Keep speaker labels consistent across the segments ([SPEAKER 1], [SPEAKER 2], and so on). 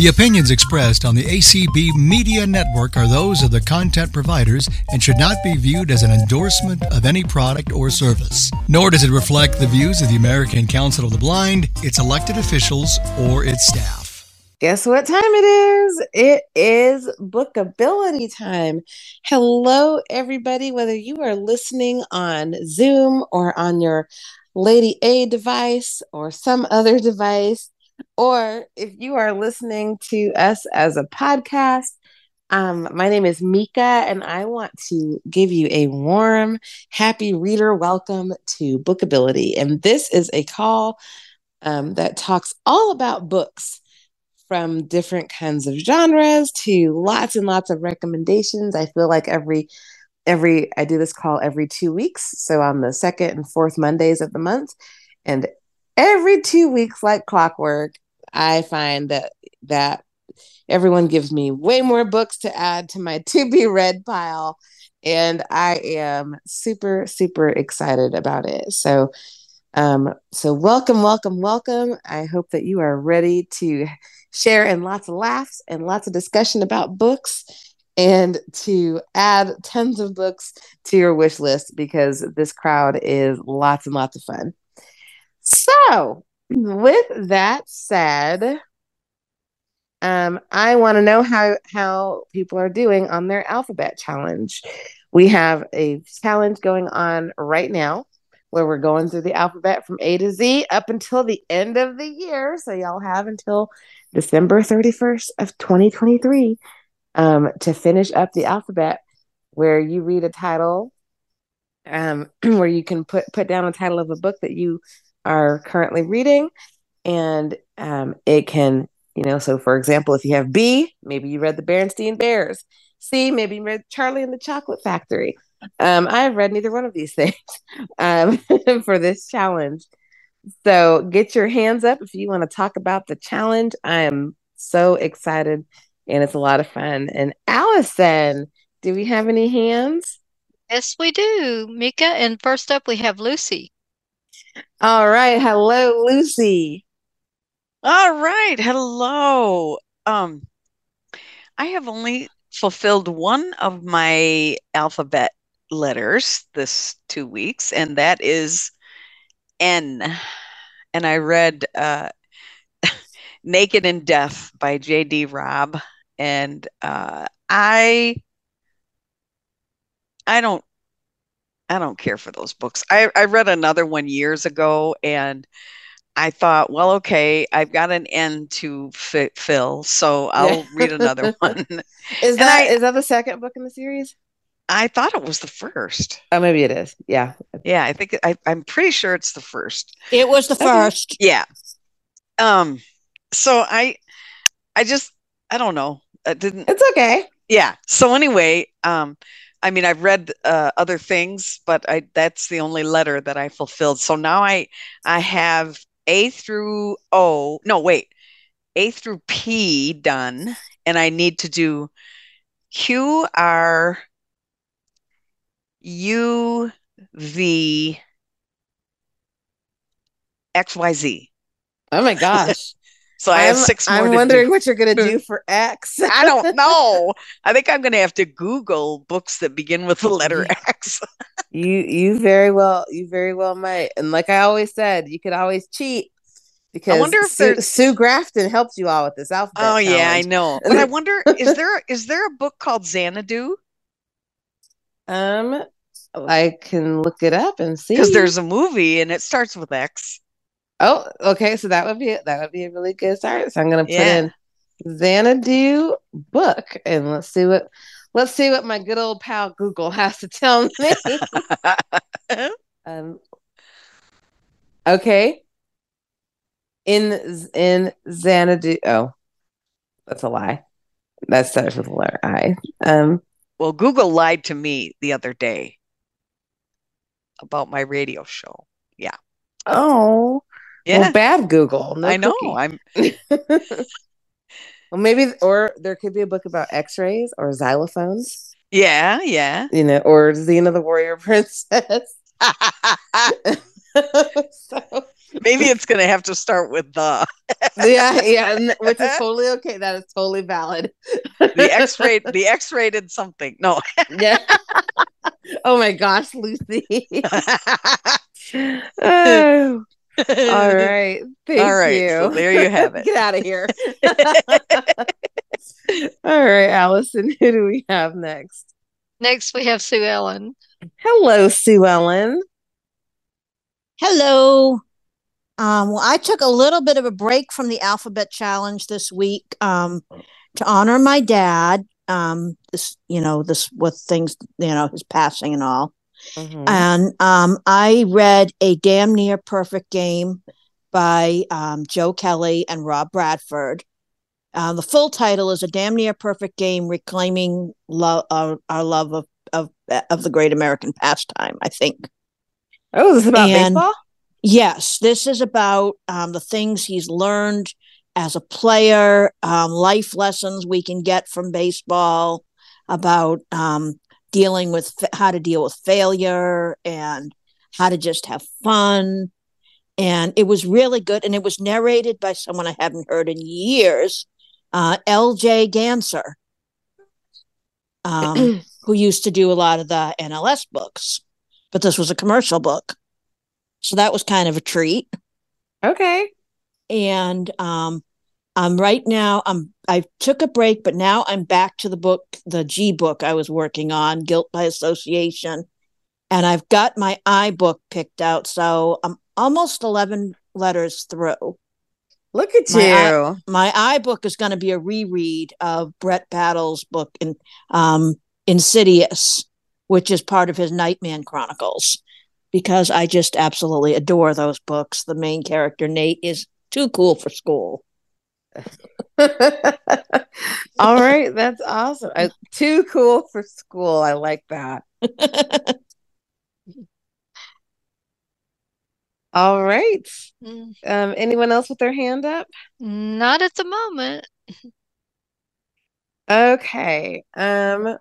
[SPEAKER 1] The opinions expressed on the ACB Media Network are those of the content providers and should not be viewed as an endorsement of any product or service. Nor does it reflect the views of the American Council of the Blind, its elected officials, or its staff.
[SPEAKER 2] Guess what time it is? It is bookability time. Hello, everybody, whether you are listening on Zoom or on your Lady A device or some other device, or if you are listening to us as a podcast. Um, my name is Mika, and I want to give you a warm, happy reader welcome to Bookability. And this is a call um, that talks all about books from different kinds of genres to lots and lots of recommendations. I feel like every every I do this call every 2 weeks, so on the second and fourth Mondays of the month and every 2 weeks like clockwork, I find that that everyone gives me way more books to add to my to be read pile and I am super super excited about it. So um so welcome welcome welcome. I hope that you are ready to share in lots of laughs and lots of discussion about books and to add tons of books to your wish list because this crowd is lots and lots of fun. So, with that said, um, I want to know how how people are doing on their alphabet challenge. We have a challenge going on right now where we're going through the alphabet from A to Z up until the end of the year. So y'all have until December 31st of 2023 um, to finish up the alphabet where you read a title um, where you can put put down a title of a book that you are currently reading and um, it can you know so for example if you have b maybe you read the Berenstain Bears c maybe you read charlie and the chocolate factory um, i've read neither one of these things um, for this challenge so get your hands up if you want to talk about the challenge. I am so excited and it's a lot of fun. And Allison, do we have any hands?
[SPEAKER 3] Yes, we do, Mika. And first up, we have Lucy.
[SPEAKER 2] All right. Hello, Lucy.
[SPEAKER 4] All right. Hello. Um, I have only fulfilled one of my alphabet letters this two weeks, and that is N, and I read uh, Naked in Death by J.D. Robb, and uh, I I don't I don't care for those books. I, I read another one years ago, and I thought, well, okay, I've got an end to fit, fill, so I'll yeah. read another one.
[SPEAKER 2] is that I, is that the second book in the series?
[SPEAKER 4] I thought it was the first.
[SPEAKER 2] Oh, maybe it is. Yeah.
[SPEAKER 4] Yeah, I think I, I'm pretty sure it's the first.
[SPEAKER 3] It was the first.
[SPEAKER 4] Yeah. Um. So I, I just I don't know. I didn't.
[SPEAKER 2] It's okay.
[SPEAKER 4] Yeah. So anyway, um, I mean, I've read uh, other things, but I that's the only letter that I fulfilled. So now I I have A through O. No, wait, A through P done, and I need to do Q R U V X Y Z.
[SPEAKER 2] Oh my gosh.
[SPEAKER 4] So I have six more.
[SPEAKER 2] I'm wondering do. what you're going to do for X.
[SPEAKER 4] I don't know. I think I'm going to have to Google books that begin with the letter X.
[SPEAKER 2] you you very well you very well might. And like I always said, you could always cheat because I wonder if Sue, Sue Grafton helps you all with this alphabet.
[SPEAKER 4] Oh challenge. yeah, I know. But I wonder is there is there a book called Xanadu?
[SPEAKER 2] Um, I can look it up and see
[SPEAKER 4] because there's a movie and it starts with X.
[SPEAKER 2] Oh, okay. So that would be that would be a really good start. So I'm gonna put yeah. in Xanadu book and let's see what let's see what my good old pal Google has to tell me. um, okay. In in Xanadu. Oh, that's a lie. That starts with the letter I. Um,
[SPEAKER 4] well, Google lied to me the other day about my radio show. Yeah.
[SPEAKER 2] Oh. Yeah. Well, bad Google.
[SPEAKER 4] No I know. Cookie. I'm
[SPEAKER 2] Well, maybe or there could be a book about x-rays or xylophones.
[SPEAKER 4] Yeah, yeah.
[SPEAKER 2] You know, or Xena the Warrior Princess. so
[SPEAKER 4] Maybe it's going to have to start with the.
[SPEAKER 2] yeah, yeah, which is totally okay. That is totally valid.
[SPEAKER 4] the X rate, the X rated something. No.
[SPEAKER 2] yeah. Oh my gosh, Lucy. oh. All right. Thank
[SPEAKER 4] All right.
[SPEAKER 2] you.
[SPEAKER 4] So there you have it.
[SPEAKER 2] Get out of here. All right, Allison, who do we have next?
[SPEAKER 3] Next, we have Sue Ellen.
[SPEAKER 2] Hello, Sue Ellen.
[SPEAKER 5] Hello. Um, well, I took a little bit of a break from the alphabet challenge this week um, to honor my dad. Um, this, you know, this with things, you know, his passing and all.
[SPEAKER 2] Mhm.
[SPEAKER 5] And um, I read a damn near perfect game by um, Joe Kelly and Rob Bradford. Uh, the full title is a damn near perfect game reclaiming love, our, our love of, of of the great American pastime. I think.
[SPEAKER 2] oh, this is about
[SPEAKER 5] and-
[SPEAKER 2] baseball?
[SPEAKER 5] Yes, this is about um, the things he's learned as a player, um, life lessons we can get from baseball about um, dealing with how to deal with failure and how to just have fun. And it was really good. And it was narrated by someone I haven't heard in years, uh, L.J. Ganser, um, who used to do a lot of the NLS books. But this was a commercial book. So that was kind of a treat.
[SPEAKER 2] Okay.
[SPEAKER 5] And um I'm right now I'm I took a break, but now I'm back to the book, the G book I was working on, Guilt by Association. And I've got my I book picked out. So I'm almost 11 letters through.
[SPEAKER 2] Look at
[SPEAKER 5] My
[SPEAKER 2] you.
[SPEAKER 5] My I book is going to be a reread of Brett Battle's book in um Insidious, which is part of his Nightman Chronicles. Because I just absolutely adore those books. The main character, Nate, is too cool for school.
[SPEAKER 2] All right, that's awesome. Uh, too cool for school. I like that. All right.
[SPEAKER 3] Mm,
[SPEAKER 2] Um, anyone else with their hand up?
[SPEAKER 3] Not at the moment.
[SPEAKER 2] Okay. Um,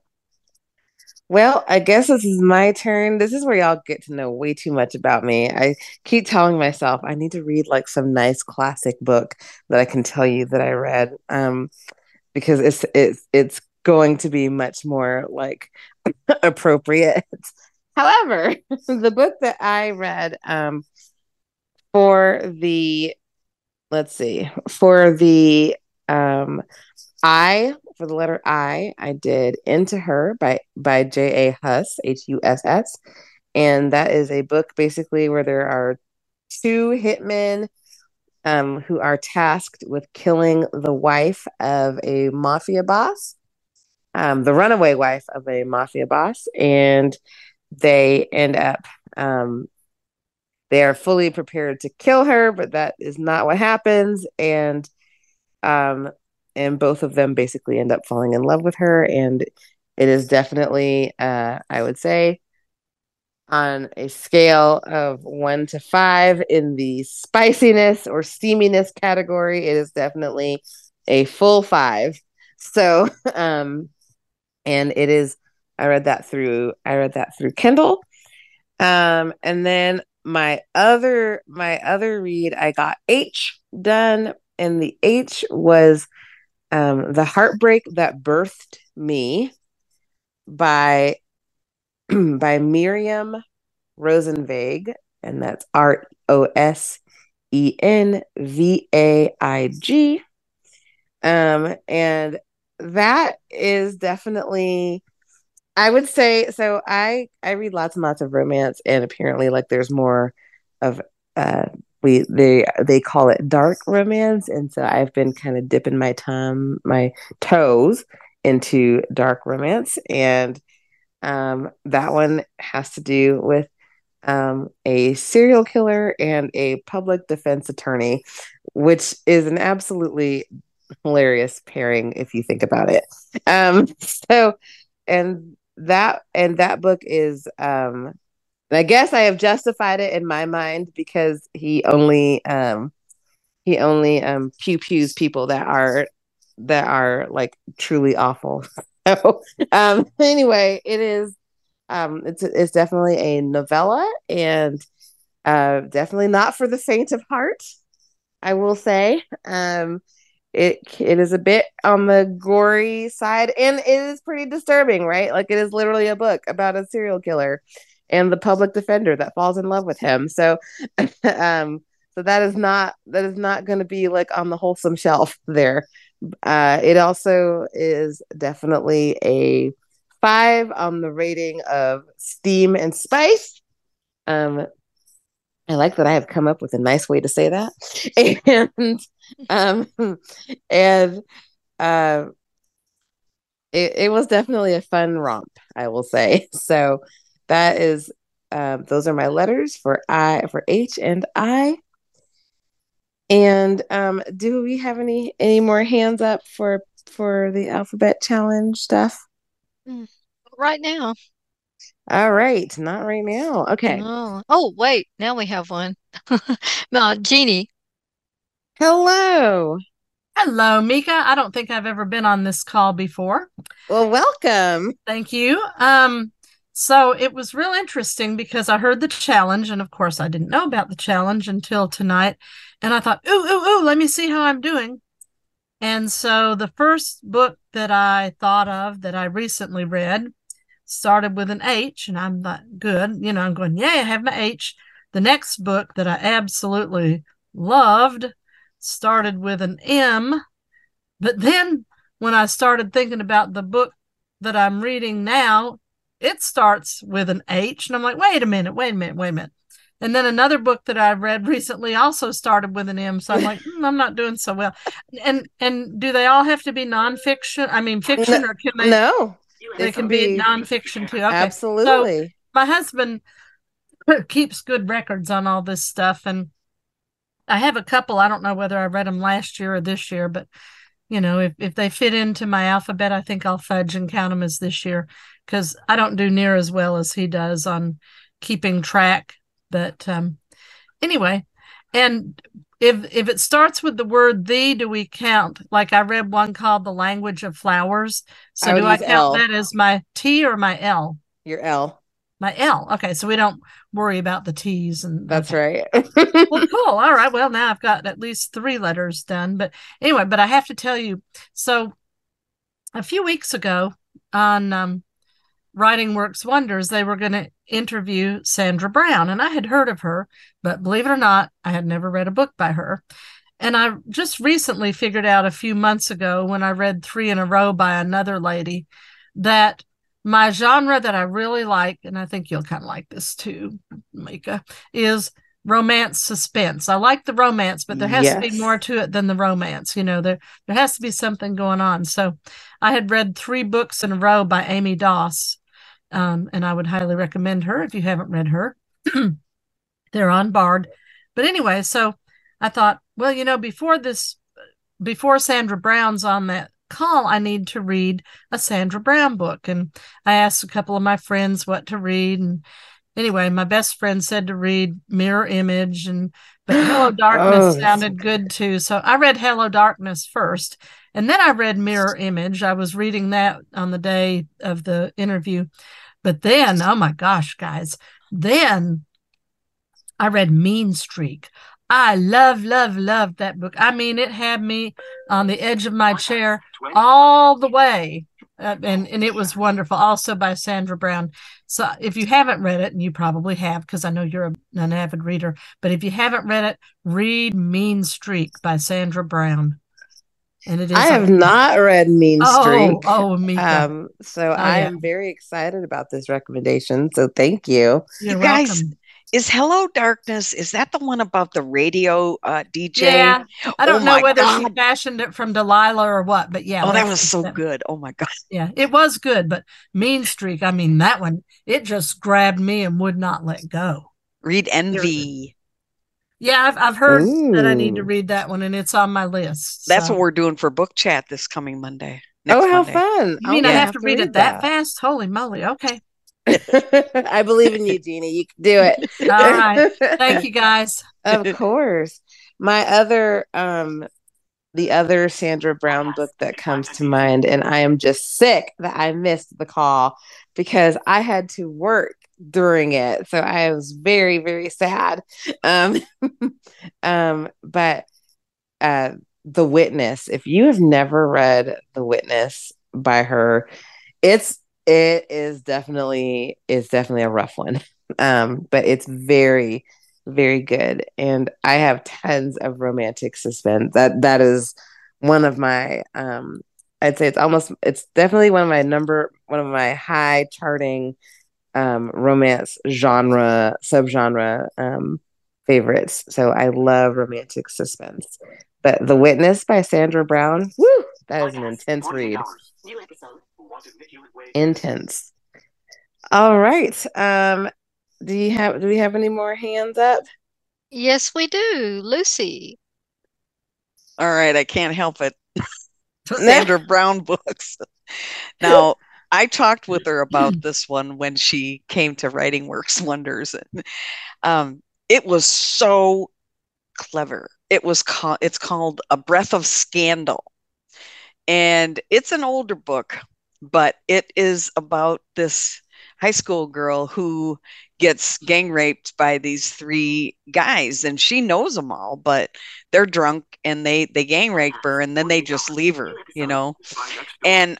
[SPEAKER 2] well, I guess this is my turn. This is where y'all get to know way too much about me. I keep telling myself I need to read like some nice classic book that I can tell you that I read. Um, because it's it's it's going to be much more like appropriate. However, the book that I read um for the let's see, for the um I for the letter I, I did Into Her by by J.A. Huss, H U S S. And that is a book basically where there are two hitmen um, who are tasked with killing the wife of a mafia boss, um, the runaway wife of a mafia boss. And they end up, um, they are fully prepared to kill her, but that is not what happens. And um, and both of them basically end up falling in love with her. And it is definitely uh i would say on a scale of one to five in the spiciness or steaminess category it is definitely a full five. So um and it is i read that through i read that through kindle. Um and then my other my other read i got h done and the h was um, The Heartbreak That Birthed Me by by Miriam Rosenvaig, and that's R O S E N V A I G. Um, and that is definitely I would say so I I read lots and lots of romance and apparently like there's more of uh we they they call it dark romance and so I've been kind of dipping my tongue my toes into dark romance and um that one has to do with um a serial killer and a public defense attorney which is an absolutely hilarious pairing if you think about it. Um so and that and that book is um and I guess I have justified it in my mind because he only um he only um pew pews people that are that are like truly awful. So um anyway, it is um it's it's definitely a novella and Uh, definitely not for the faint of heart. I will say. Um, it it is a bit on the gory side, and it is pretty disturbing, right? Like it is literally a book about a serial killer and the public defender that falls in love with him. So, um, so that is not that is not going to be like on the wholesome shelf there. Uh, it also is definitely a five on the rating of steam and spice. Um, I like that I have come up with a nice way to say that. And um and uh it, it was definitely a fun romp, I will say. So that is um those are my letters for I for H and I. And um do we have any any more hands up for for the alphabet challenge stuff?
[SPEAKER 3] Mm, right now.
[SPEAKER 2] All right, not right now. Okay.
[SPEAKER 3] Oh, oh wait, now we have one. no, Jeannie.
[SPEAKER 2] Hello.
[SPEAKER 6] Hello, Mika. I don't think I've ever been on this call before.
[SPEAKER 2] Well, welcome.
[SPEAKER 6] Thank you. Um, so it was real interesting because I heard the challenge, and of course, I didn't know about the challenge until tonight. And I thought, ooh, ooh, ooh, let me see how I'm doing. And so the first book that I thought of that I recently read started with an H, and I'm not good. You know, I'm going, yeah, I have my H. The next book that I absolutely loved started with an M. But then when I started thinking about the book that I'm reading now, it starts with an H. And I'm like, wait a minute, wait a minute, wait a minute. And then another book that I read recently also started with an M. So I'm like, mm, I'm not doing so well. And and do they all have to be nonfiction? I mean, fiction, or can they?
[SPEAKER 2] No,
[SPEAKER 6] they can be, be nonfiction too. Okay.
[SPEAKER 2] Absolutely. So
[SPEAKER 6] my husband keeps good records on all this stuff, and I have a couple. I don't know whether I read them last year or this year, but you know, if if they fit into my alphabet, I think I'll fudge and count them as this year because I don't do near as well as he does on keeping track. But um, anyway, and if if it starts with the word the do we count? Like i read one called the language of flowers so I do i count L. that as my t or my l?
[SPEAKER 2] Your l.
[SPEAKER 6] My l. Okay so we don't worry about the t's and
[SPEAKER 2] that's okay.
[SPEAKER 6] right. Well cool. All right. Well now i've got at least three letters done. But anyway but i have to tell you so a few weeks ago on um, Writing Works Wonders, they were going to interview Sandra Brown. And I had heard of her, but believe it or not, I had never read a book by her. And I just recently figured out a few months ago when I read three in a row by another lady that my genre that I really like, and I think you'll kind of like this too, Mika, is romance suspense. I like the romance, but there has yes. to be more to it than the romance. You know, there there has to be something going on. So I had read three books in a row by Amy Doss, um, and I would highly recommend her if you haven't read her. They're on Bard. But anyway, so I thought, well, you know, before this, before Sandra Brown's on that call, I need to read a Sandra Brown book. And I asked a couple of my friends what to read. And anyway, my best friend said to read Mirror Image and but Hello Darkness oh, sounded good too. So I read Hello Darkness first. And then I read Mirror Image. I was reading that on the day of the interview. But then, oh my gosh, guys, then I read Mean Streak. I love, love, love that book. I mean, it had me on the edge of my chair all the way. Uh, and and it was wonderful also by sandra brown so if you haven't read it and you probably have because i know you're a, an avid reader but if you haven't read it read mean streak by sandra brown
[SPEAKER 2] and it is. I have not read Mean
[SPEAKER 6] oh,
[SPEAKER 2] Streak.
[SPEAKER 6] Oh, me.
[SPEAKER 2] Um, so oh, I yeah. am very excited about this recommendation. So thank you,
[SPEAKER 4] You're you guys. Welcome. Is Hello Darkness? Is that the one about the radio uh, DJ?
[SPEAKER 6] Yeah, I don't oh know whether god. she fashioned it from Delilah or what, but yeah.
[SPEAKER 4] Oh, that was so that. good. Oh my god.
[SPEAKER 6] Yeah, it was good, but Mean Streak. I mean, that one it just grabbed me and would not let go.
[SPEAKER 4] Read Envy.
[SPEAKER 6] Yeah, I've I've heard Ooh. that I need to read that one, and it's on my list.
[SPEAKER 4] That's so. what we're doing for book chat this coming Monday.
[SPEAKER 2] oh, how Monday. fun!
[SPEAKER 6] I mean I have, to read, read it that. that fast? Holy moly! Okay.
[SPEAKER 2] I believe in you, Jeannie. You can do it.
[SPEAKER 6] All right. Thank you, guys.
[SPEAKER 2] of course. My other um the other Sandra Brown book that comes to mind, and I am just sick that I missed the call because I had to work during it. So I was very, very sad. Um, um, but uh, The Witness, if you have never read The Witness by her, it's it is definitely is definitely a rough one. Um, but it's very, very good. And I have tons of romantic suspense. That that is one of my um I'd say it's almost it's definitely one of my number one of my high charting um romance genre subgenre um favorites. So I love romantic suspense. But The Witness by Sandra Brown, woo, that is an intense read. Intense. All right. Um do you have do we have any more hands up?
[SPEAKER 3] Yes, we do. Lucy.
[SPEAKER 4] All right, I can't help it. Sandra Brown books. now, I talked with her about this one when she came to Writing Works Wonders. And, um, it was so clever. It was called it's called A Breath of Scandal. And it's an older book, but it is about this high school girl who gets gang raped by these three guys and she knows them all but they're drunk and they they gang rape her and then they just leave her you know and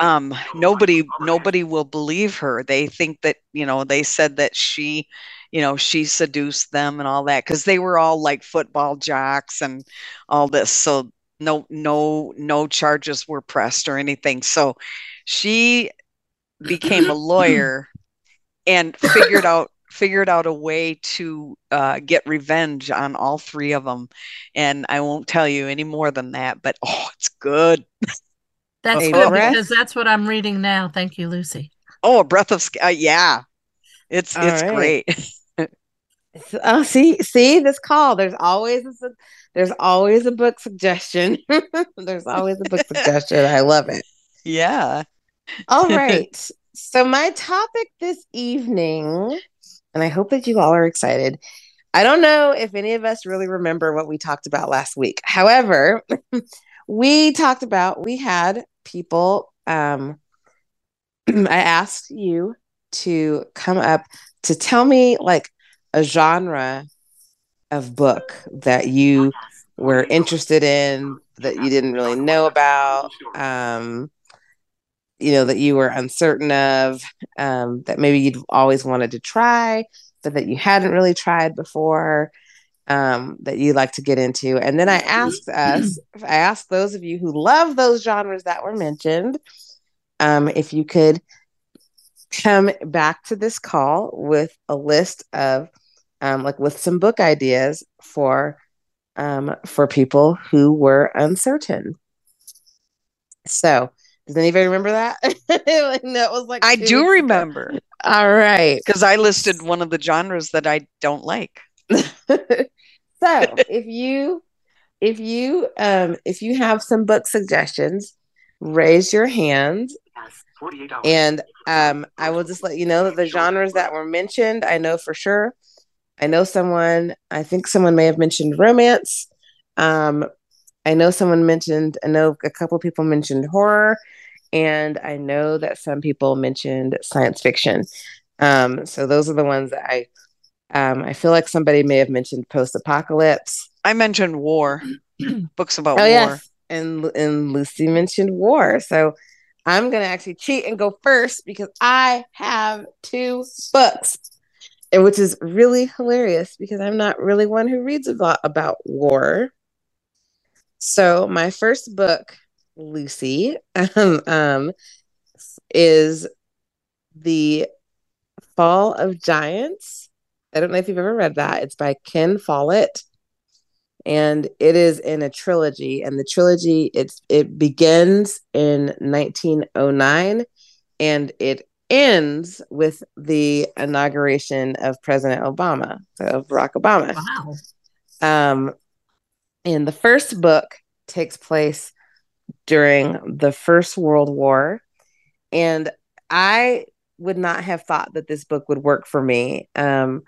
[SPEAKER 4] um nobody nobody will believe her. They think that you know they said that she you know she seduced them and all that because they were all like football jocks and all this so no no no charges were pressed or anything. So she became a lawyer and figured out figured out a way to uh, get revenge on all three of them and i won't tell you any more than that but oh it's good
[SPEAKER 6] that's
[SPEAKER 2] A
[SPEAKER 6] good
[SPEAKER 2] breath?
[SPEAKER 6] because that's what i'm reading now thank you lucy
[SPEAKER 4] oh a breath of Sc- uh, yeah it's
[SPEAKER 2] All
[SPEAKER 4] it's
[SPEAKER 2] right.
[SPEAKER 4] great
[SPEAKER 2] Oh, see, see this call. There's always a, there's always a book suggestion. there's always a book suggestion. I love it.
[SPEAKER 4] yeah
[SPEAKER 2] All right. so my topic this evening, and I hope that you all are excited. I don't know if any of us really remember what we talked about last week. However, we talked about we had people um I asked you to come up to tell me like a genre of book that you were interested in that you didn't really know about um you know that you were uncertain of um that maybe you'd always wanted to try but that you hadn't really tried before um that you like to get into. And then i asked us i asked those of you who love those genres that were mentioned um if you could come back to this call with a list of um like with some book ideas for um for people who were uncertain. So does anybody remember that? That was like
[SPEAKER 4] i do remember.
[SPEAKER 2] All right.
[SPEAKER 4] Because i listed one of the genres that i don't like
[SPEAKER 2] so if you if you um if you have some book suggestions raise your hand. And um i will just let you know that the genres that were mentioned i know for sure. I know someone i think someone may have mentioned romance. Um i know someone mentioned i know a couple people mentioned horror. And i know that some people mentioned science fiction. Um so those are the ones that i um i feel like somebody may have mentioned post-apocalypse.
[SPEAKER 4] I mentioned war. Books about
[SPEAKER 2] Oh
[SPEAKER 4] war.
[SPEAKER 2] Yes, and and Lucy mentioned war, so I'm gonna actually cheat and go first because I have two books, and which is really hilarious because I'm not really one who reads a lot about war. So my first book, Lucy, um, um, is the Fall of Giants. I don't know if you've ever read that. It's by Ken Follett and it is in a trilogy and the trilogy it's it begins in 1909 and it ends with the inauguration of president obama of barack obama.
[SPEAKER 6] Wow.
[SPEAKER 2] Um and the first book takes place during the first world war and i would not have thought that this book would work for me. Um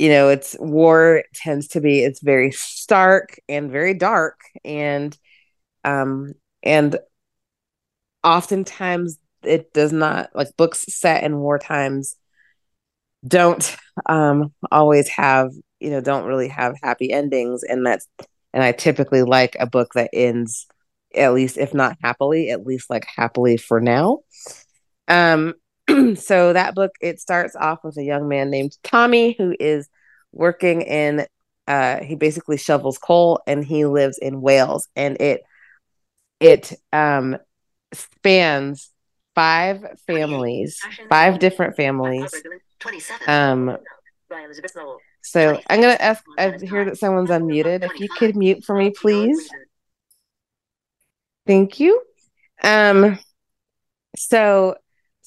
[SPEAKER 2] you know it's war tends to be it's very stark and very dark and um and oftentimes it does not like books set in war times don't um, always have, you know, don't really have happy endings. And that's, and I typically like a book that ends, at least if not happily, at least like happily for now. Um, so that book, it starts off with a young man named Tommy who is working in, uh, he basically shovels coal and he lives in Wales. And it, it um, spans five families, five different families. Um, so I'm gonna ask. I hear that someone's unmuted. If you could mute for me, please. Thank you. Um, so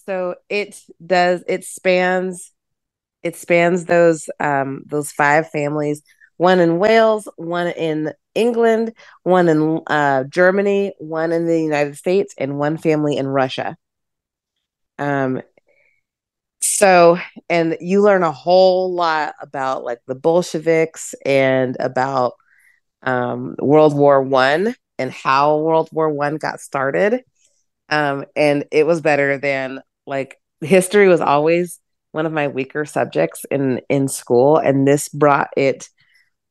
[SPEAKER 2] so it does. It spans. It spans those um those five families. One in Wales, one in England, one in uh, Germany, one in the United States, and one family in Russia. Um, so, and you learn a whole lot about like the Bolsheviks and about um, World War One and how World War One got started. Um, and it was better than like history was always one of my weaker subjects in in school, and this brought it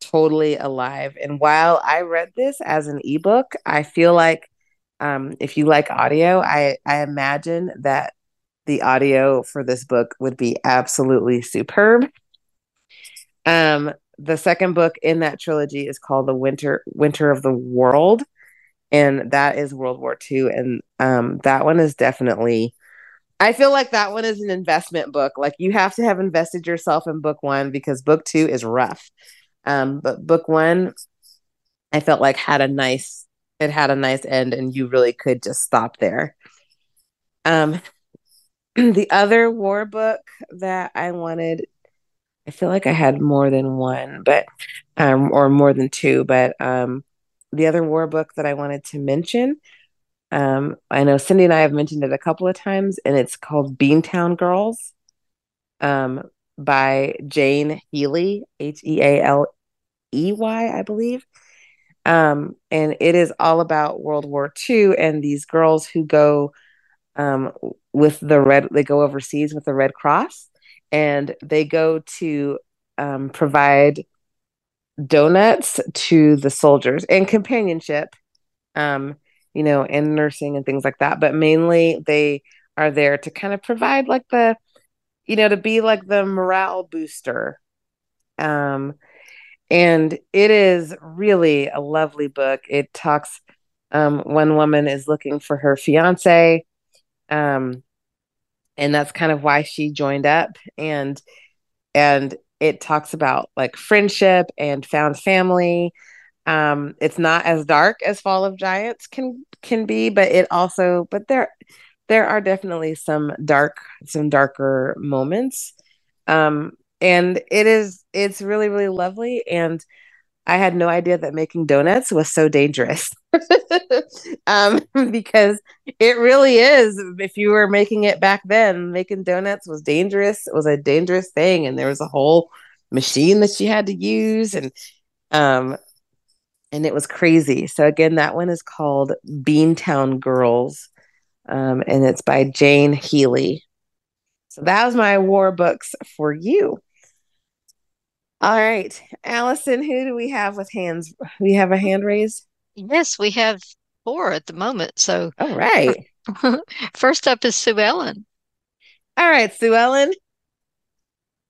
[SPEAKER 2] totally alive. And while I read this as an ebook, I feel like um, if you like audio, I I imagine that the audio for this book would be absolutely superb. Um, the second book in that trilogy is called The Winter Winter of the World, and that is World War II. And um, that one is definitely, I feel like that one is an investment book. Like you have to have invested yourself in book one because book two is rough. Um, but book one, I felt like had a nice, it had a nice end, and you really could just stop there. Um, the other war book that I wanted, I feel like I had more than one, but um, or more than two, but um, the other war book that I wanted to mention, um, I know Cindy and I have mentioned it a couple of times, and it's called Beantown Girls, um, by Jane Healey, H E A L E Y, I believe. Um, and it is all about World War II and these girls who go um, with the red they go overseas with the red cross and they go to um, provide donuts to the soldiers and companionship um, you know and nursing and things like that. But mainly they are there to kind of provide like the you know to be like the morale booster. Um and it is really a lovely book. It talks um one woman is looking for her fiance um, and that's kind of why she joined up. And and it talks about like friendship and found family um it's not as dark as fall of giants can can be but it also but there there are definitely some dark some darker moments um and it is it's really really lovely and I had no idea that making donuts was so dangerous. um, because it really is. If you were making it back then, making donuts was dangerous. It was a dangerous thing. And there was a whole machine that you had to use. And, um, and it was crazy. So again, that one is called Beantown Girls. Um, and it's by Jane Healey. So that was my war books for you. All right, Allison, who do we have with hands? We have a hand raised.
[SPEAKER 3] Yes, we have four at the moment. So,
[SPEAKER 2] all right.
[SPEAKER 3] First up is Sue Ellen.
[SPEAKER 2] All right, Sue Ellen.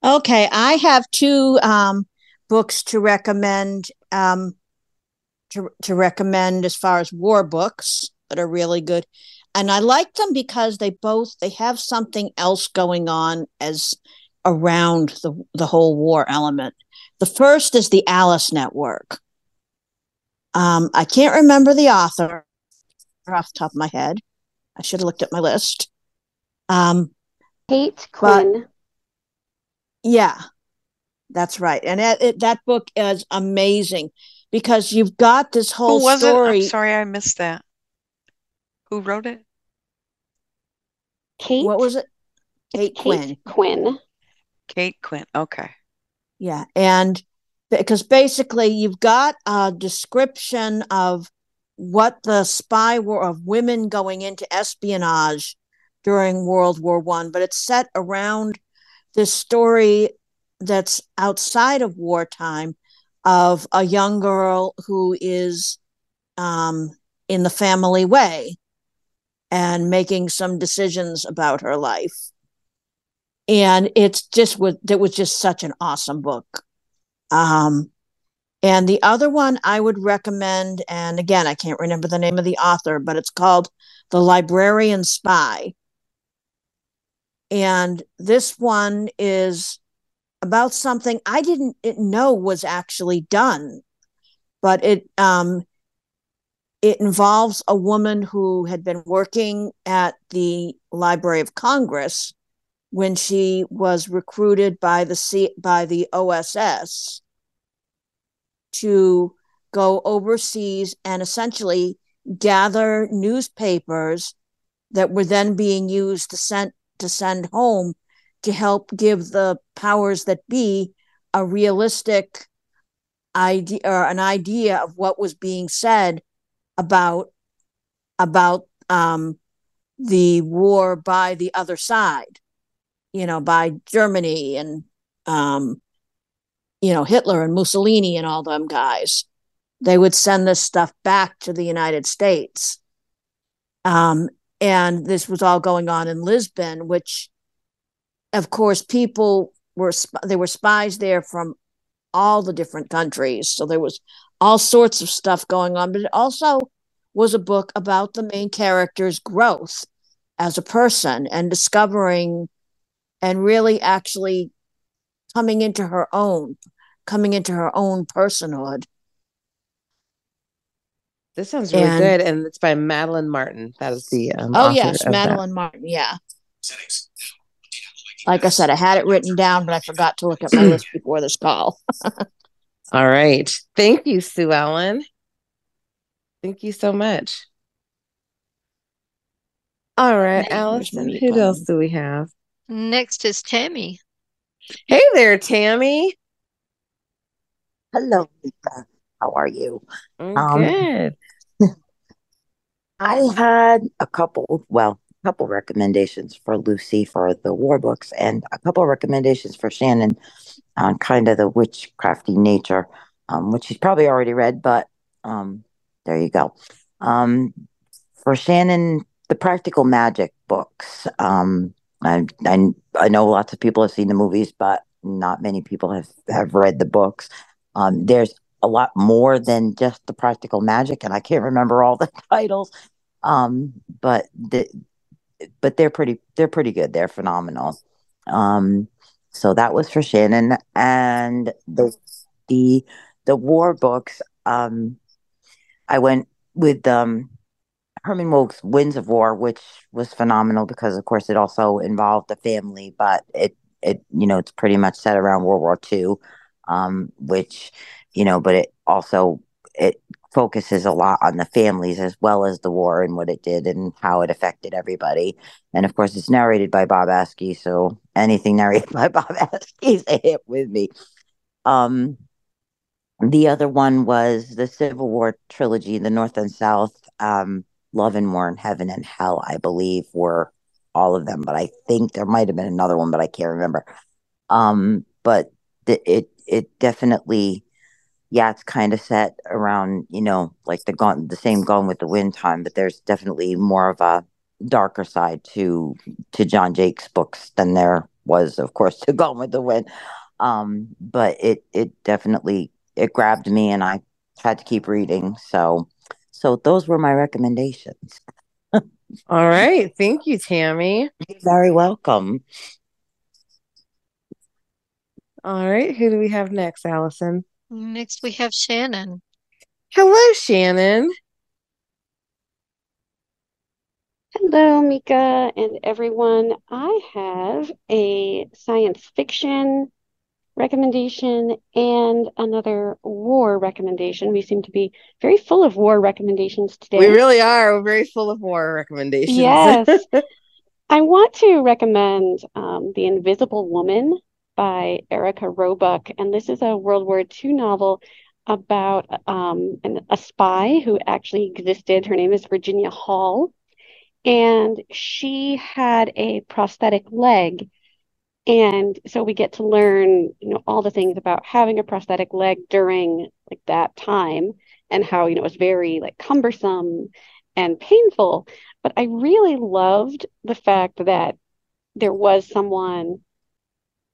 [SPEAKER 5] Okay, I have two um, books to recommend. Um, to to recommend as far as war books that are really good, and I like them because they both they have something else going on as around the the whole war element. The first is the Alice Network. Um, I can't remember the author off the top of my head. I should have looked at my list. Um,
[SPEAKER 7] Kate Quinn.
[SPEAKER 5] Yeah, that's right. And it, it, that book is amazing because you've got this whole
[SPEAKER 4] Who was
[SPEAKER 5] story.
[SPEAKER 4] It? I'm sorry, I missed that. Who wrote it?
[SPEAKER 7] Kate.
[SPEAKER 5] What was it?
[SPEAKER 7] Kate, Kate Quinn. Quinn.
[SPEAKER 4] Kate Quinn. Okay.
[SPEAKER 5] Yeah. And because basically you've got a description of what the spy war of women going into espionage during World War One, but it's set around this story that's outside of wartime of a young girl who is um, in the family way and making some decisions about her life. And it's just was it was just such an awesome book. Um, and the other one I would recommend, and again, I can't remember the name of the author, but it's called The Librarian Spy. And this one is about something I didn't know was actually done, but it um, it involves a woman who had been working at the Library of Congress when she was recruited by the C- by the OSS to go overseas and essentially gather newspapers that were then being used to send to send home to help give the powers that be a realistic idea or an idea of what was being said about about um, the war by the other side, you know, by Germany and um, you know, Hitler and Mussolini and all them guys. They would send this stuff back to the United States. Um, and this was all going on in Lisbon, which, of course, people were there were spies there from all the different countries. So there was all sorts of stuff going on, but it also was a book about the main character's growth as a person and discovering and really actually coming into her own, coming into her own personhood.
[SPEAKER 2] This sounds really and, good, and it's by Madeline Martin. That is the um,
[SPEAKER 5] oh yes, Madeline that. Martin. Yeah. Like I said, I had it written down, but I forgot to look at my list before this call.
[SPEAKER 2] All right, thank you, Sue Ellen. Thank you so much. All right, Allison, who else do we have?
[SPEAKER 3] Next is Tammy.
[SPEAKER 2] Hey there, Tammy.
[SPEAKER 8] Hello, Lisa. How are you?
[SPEAKER 2] I'm um, good.
[SPEAKER 8] I had a couple, well, a couple recommendations for Lucy for the war books and a couple recommendations for Shannon on kind of the witchcrafty nature, um, which she's probably already read, but um, there you go. Um, for Shannon, the practical magic books. Um, I, I, I know lots of people have seen the movies, but not many people have, have read the books. Um, there's a lot more than just the practical magic, and I can't remember all the titles. Um, but the, but they're pretty they're pretty good. They're phenomenal. Um, so that was for Shannon, and the the the war books. Um, I went with um Herman Wouk's Winds of War, which was phenomenal because, of course, it also involved the family, but it, it, you know, it's pretty much set around World War II, um, which, you know, but it also it focuses a lot on the families as well as the war and what it did and how it affected everybody. And of course, it's narrated by Bob Askey, so anything narrated by Bob Askey is a hit with me. Um, the other one was the Civil War trilogy, the North and South. Um, Love and War and Heaven and Hell, I believe, were all of them. But I think there might have been another one, but I can't remember. Um, but it it definitely, yeah, it's kind of set around you know like the gone the same Gone with the Wind time, but there's definitely more of a darker side to to John Jakes books than there was, of course, to Gone with the Wind. Um, but it it definitely it grabbed me, and I had to keep reading. So so those were my recommendations.
[SPEAKER 2] All right. Thank you, Tammy.
[SPEAKER 8] You're very welcome.
[SPEAKER 2] All right. Who do we have next, Allison?
[SPEAKER 3] Next, we have Shannon.
[SPEAKER 2] Hello, Shannon.
[SPEAKER 7] Hello, Mika and everyone. I have a science fiction recommendation and another war recommendation. We seem to be very full of war recommendations today.
[SPEAKER 2] We really are. We're very full of war recommendations.
[SPEAKER 7] Yes. I want to recommend um, The Invisible Woman by Erika Robuck. And this is a World War II novel about um, an, a spy who actually existed. Her name is Virginia Hall. And she had a prosthetic leg And so we get to learn, you know, all the things about having a prosthetic leg during like that time and how, you know, it was very like cumbersome and painful. But I really loved the fact that there was someone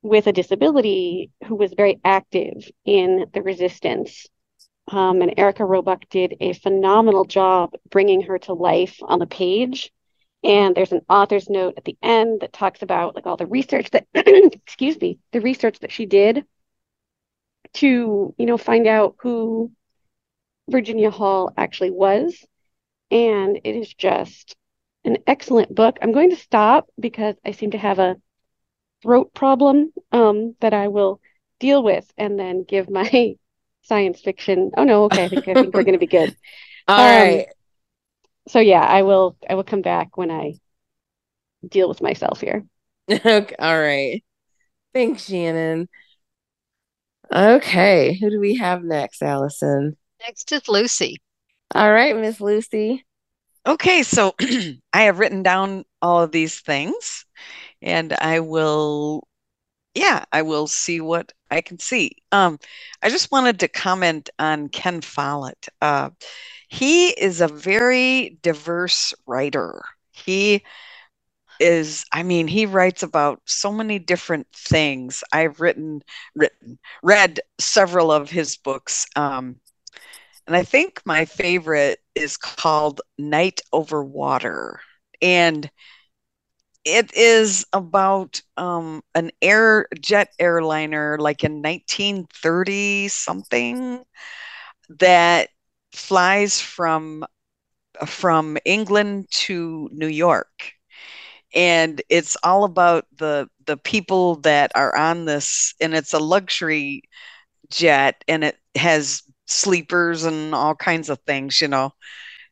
[SPEAKER 7] with a disability who was very active in the resistance. Um, and Erika Robuck did a phenomenal job bringing her to life on the page. And there's an author's note at the end that talks about like all the research that, excuse me, the research that she did to, you know, find out who Virginia Hall actually was. And it is just an excellent book. I'm going to stop because I seem to have a throat problem um, that I will deal with and then give my science fiction. Oh no, okay, I think I think we're going to be good.
[SPEAKER 2] All um, right.
[SPEAKER 7] So yeah, I will I will come back when I deal with myself here.
[SPEAKER 2] okay, all right. Thanks, Shannon. Okay, who do we have next, Allison?
[SPEAKER 3] Next is Lucy.
[SPEAKER 2] All right, Miss Lucy.
[SPEAKER 4] Okay, so I have written down all of these things and I will, yeah, I will see what I can see. Um, I just wanted to comment on Ken Follett. Uh, he is a very diverse writer. He is i mean he writes about so many different things i've written written read several of his books um, and I think my favorite is called Night Over Water. And it is about um, an air jet airliner like in 1930 something that flies from from England to New York and it's all about the the people that are on this and it's a luxury jet and it has sleepers and all kinds of things, you know.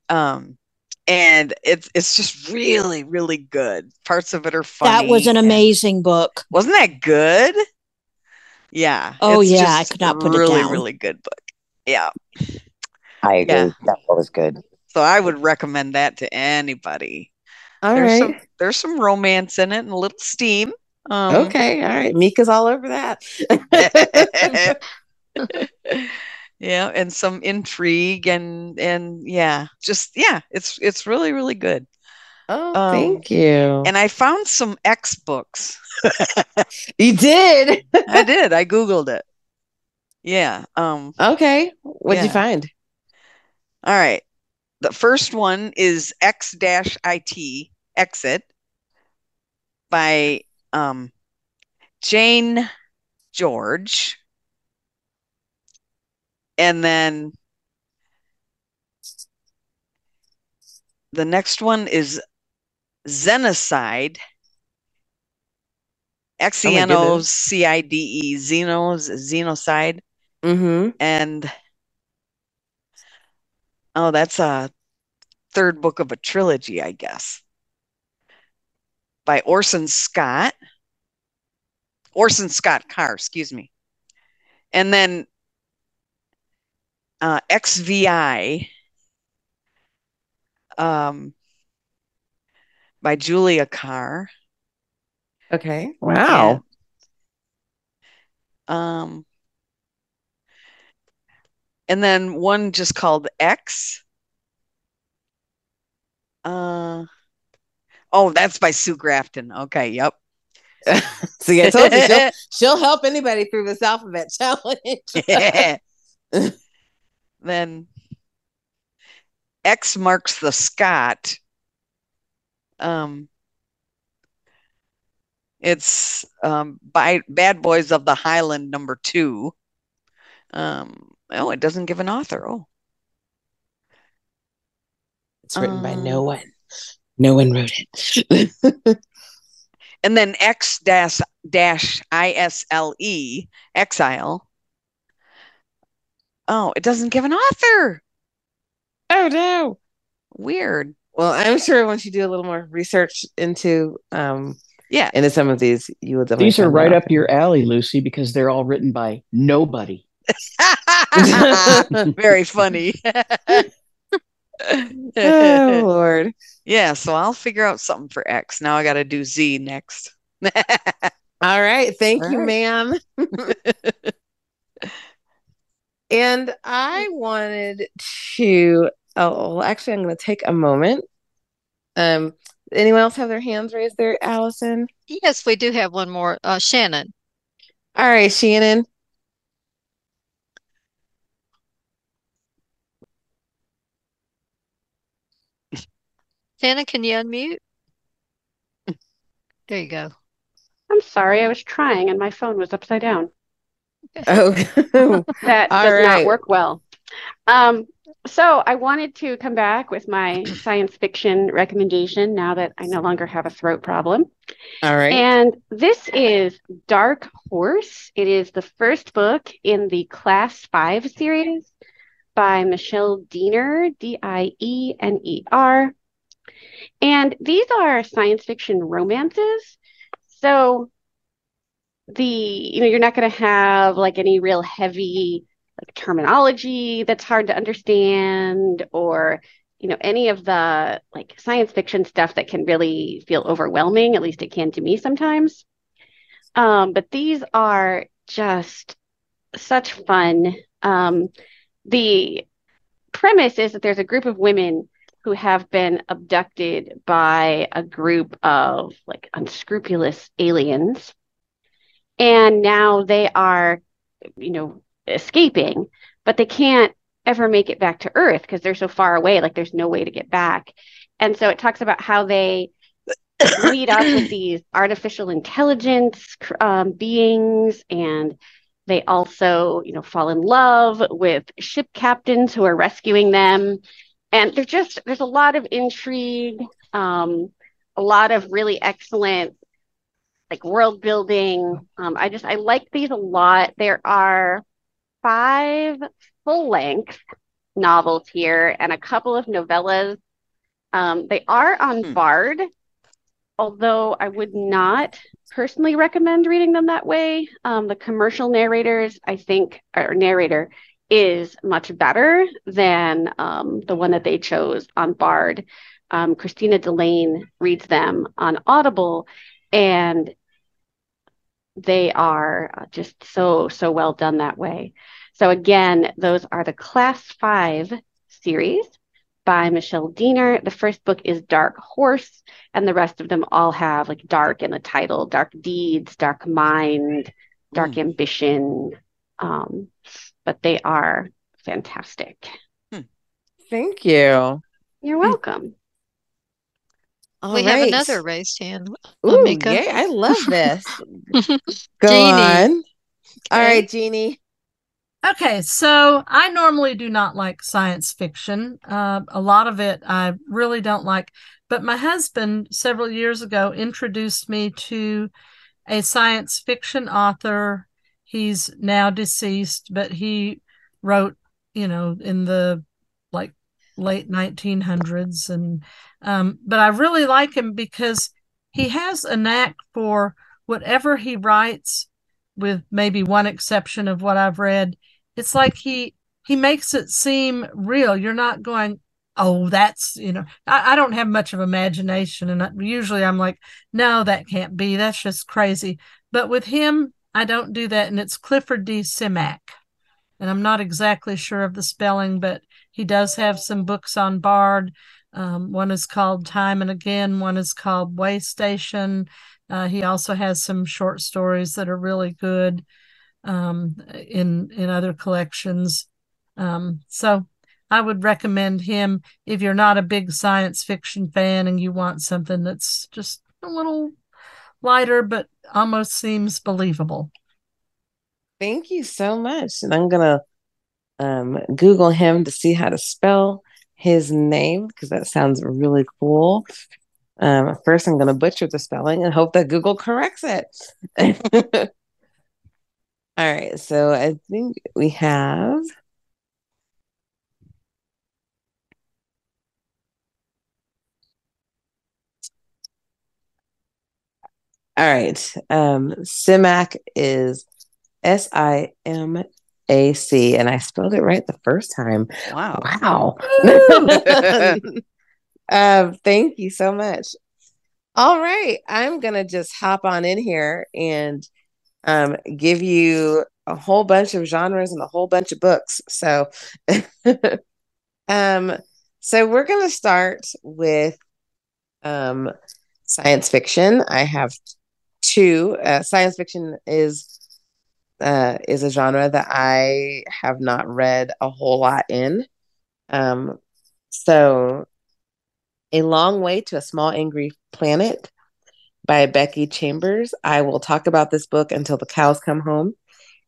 [SPEAKER 4] Um, and it's it's just really really good. Parts of it are funny.
[SPEAKER 5] That was an amazing book.
[SPEAKER 4] Wasn't that good? Yeah.
[SPEAKER 5] Oh yeah, I could not put
[SPEAKER 4] really,
[SPEAKER 5] it down.
[SPEAKER 4] Really good book. Yeah.
[SPEAKER 8] I agree. Yeah. That was good.
[SPEAKER 4] So I would recommend that to anybody.
[SPEAKER 2] All
[SPEAKER 4] there's
[SPEAKER 2] right.
[SPEAKER 4] Some, there's some romance in it and a little steam. Um,
[SPEAKER 2] okay. All right. Mika's all over that.
[SPEAKER 4] yeah and some intrigue and and yeah just yeah it's it's really really good.
[SPEAKER 2] Oh um, thank you.
[SPEAKER 4] and i found some x books.
[SPEAKER 2] You did?
[SPEAKER 4] I did i googled it. Yeah um
[SPEAKER 2] okay what'd yeah. you find?
[SPEAKER 4] All right the first one is x dash it exit by um jane george and then the next one is Xenocide. X E N O C I D E, Xenos, Xenocide.
[SPEAKER 2] Mm-hmm.
[SPEAKER 4] And oh, that's a third book of a trilogy, I guess, by Orson Scott. Orson Scott Card, excuse me. And then uh, XVI um, by Julia Karr.
[SPEAKER 2] Okay. Wow.
[SPEAKER 4] And, um, and then one just called X. Uh, oh, that's by Sue Grafton. Okay. Yep.
[SPEAKER 2] See, I told you she'll, she'll help anybody through this alphabet challenge
[SPEAKER 4] then X marks the Scot. Um, it's um, by Bad Boys of the Highland number two. Um, oh, it doesn't give an author. Oh,
[SPEAKER 2] it's written um, by no um, one. No one wrote it.
[SPEAKER 4] and then X dash dash I S L E exile Oh, it doesn't give an author.
[SPEAKER 2] Oh no.
[SPEAKER 4] Weird.
[SPEAKER 2] Well, I'm sure once you do a little more research into um
[SPEAKER 4] yeah
[SPEAKER 2] into some of these, you will definitely
[SPEAKER 9] these are right up your alley, Lucy, because they're all written by nobody.
[SPEAKER 4] Very funny.
[SPEAKER 2] oh Lord.
[SPEAKER 4] Yeah, so I'll figure out something for X. Now I gotta do Z next.
[SPEAKER 2] All All right. Thank
[SPEAKER 4] All
[SPEAKER 2] you,
[SPEAKER 4] right.
[SPEAKER 2] ma'am. And I wanted to, oh, actually, I'm going to take a moment. Um, anyone else have their hands raised there, Allison?
[SPEAKER 3] Yes, we do have one more. Uh, Shannon.
[SPEAKER 2] All right, Shannon.
[SPEAKER 3] Shannon, can you unmute? There you go.
[SPEAKER 7] I'm sorry, I was trying and my phone was upside down.
[SPEAKER 2] Oh,
[SPEAKER 7] That
[SPEAKER 2] All
[SPEAKER 7] does
[SPEAKER 2] right.
[SPEAKER 7] not work well. Um, so I wanted to come back with my science fiction recommendation now that I no longer have a throat problem.
[SPEAKER 2] all right.
[SPEAKER 7] And this is Dark Horse. It is the first book in the Class 5 series by Michelle Diener, D I E N E R. And these are science fiction romances. So the, you know, you're not going to have like any real heavy like terminology that's hard to understand or you know any of the like science fiction stuff that can really feel overwhelming at least it can to me sometimes. Um, but these are just such fun. Um, the premise is that there's a group of women who have been abducted by a group of like unscrupulous aliens and now they are you know escaping but they can't ever make it back to earth because they're so far away like there's no way to get back. And so it talks about how they meet up with these artificial intelligence um, beings and they also you know fall in love with ship captains who are rescuing them. And there's just there's a lot of intrigue um, a lot of really excellent like world building. Um, i just i like these a lot. There are five full length novels here and a couple of novellas. Um, they are on
[SPEAKER 4] Hmm.
[SPEAKER 7] bard although i would not personally recommend reading them that way. Um, the commercial narrators i think or narrator is much better than um, the one that they chose on bard. Um, christina delane reads them on audible and they are uh, just so so well done that way. So again those are the class five series by michelle diener. The first book is dark horse and the rest of them all have like dark in the title dark deeds dark mind dark ambition um, but they are fantastic.
[SPEAKER 2] Thank you.
[SPEAKER 7] you're welcome
[SPEAKER 2] All
[SPEAKER 3] we have another raised hand.
[SPEAKER 2] Ooh,
[SPEAKER 3] Mika.
[SPEAKER 2] yay. I love this. Go
[SPEAKER 3] Jeannie.
[SPEAKER 2] on. All
[SPEAKER 3] Okay.
[SPEAKER 2] right, Jeannie.
[SPEAKER 6] Okay, so I normally do not like science fiction. Uh, a lot of it I really don't like. But my husband, several years ago, introduced me to a science fiction author. He's now deceased, but he wrote, you know, in the like late 1900s. And, um, but I really like him because he has a knack for whatever he writes, with maybe one exception of what I've read. It's like he he makes it seem real. You're not going oh that's you know. I, I don't have much of imagination and I, usually i'm like no that can't be. That's just crazy. But with him i don't do that and it's clifford d. Simak. And i'm not exactly sure of the spelling but he does have some books on bard um, one is called time and again one is called way station uh, he also has some short stories that are really good um, in in other collections. Um, so I would recommend him if you're not a big science fiction fan and you want something that's just a little lighter but almost seems believable.
[SPEAKER 2] Thank you so much. And I'm gonna um, Google him to see how to spell his name because that sounds really cool. Um, first, I'm gonna butcher the spelling and hope that Google corrects it. All right, so I think we have. All right. Um, Simak is S I M A C, and I spelled it right the first time.
[SPEAKER 4] Wow.
[SPEAKER 2] Wow. um, thank you so much. All right, I'm gonna just hop on in here and um, give you a whole bunch of genres and a whole bunch of books. So, um, so we're gonna start with um, science fiction. I have two. Uh, science fiction is uh, is a genre that I have not read a whole lot in. Um, so, A Long Way to a Small Angry Planet by Becky Chambers. I will talk about this book until the cows come home.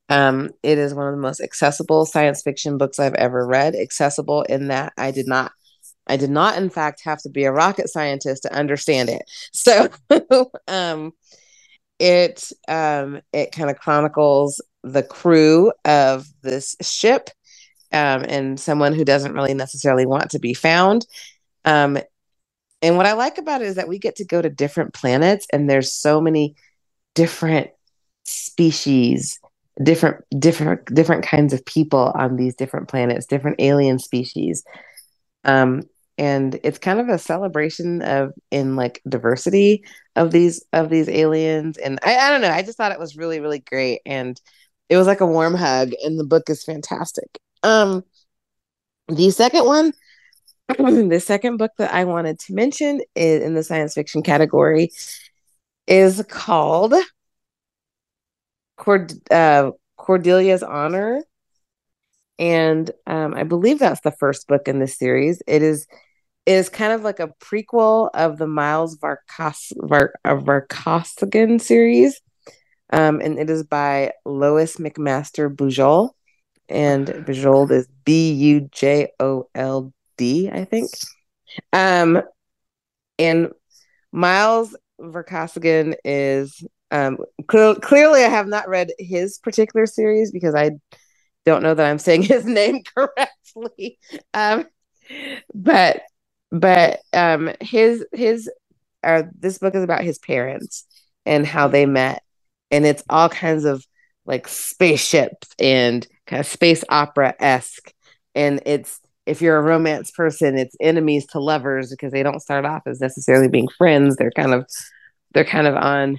[SPEAKER 2] Um, it is one of the most accessible science fiction books I've ever read. Accessible in that I did not, I did not, in fact, have to be a rocket scientist to understand it. So, um, it um, it kind of chronicles the crew of this ship um, and someone who doesn't really necessarily want to be found. Um, and what I like about it is that we get to go to different planets, and there's so many different species, different different different kinds of people on these different planets, different alien species. Um, and it's kind of a celebration of in like diversity of these of these aliens. And I, I don't know i just thought it was really really great. And it was like a warm hug and the book is fantastic. Um the second one the second book that i wanted to mention is in the science fiction category is called Cord- uh, cordelia's honor. And um, i believe that's the first book in this series. It is is kind of like a prequel of the Miles Varkas Var- uh, Varkosigan series. Um, and it is by Lois McMaster Bujold. And Bujold is B U J O L D, I think. Um, and Miles Varkosigan is um, cl- clearly I have not read his particular series because I don't know that I'm saying his name correctly. Um, but but um his his uh this book is about his parents and how they met. And it's all kinds of like spaceships and kind of space opera esque and it's if you're a romance person it's enemies to lovers because they don't start off as necessarily being friends. They're kind of they're kind of on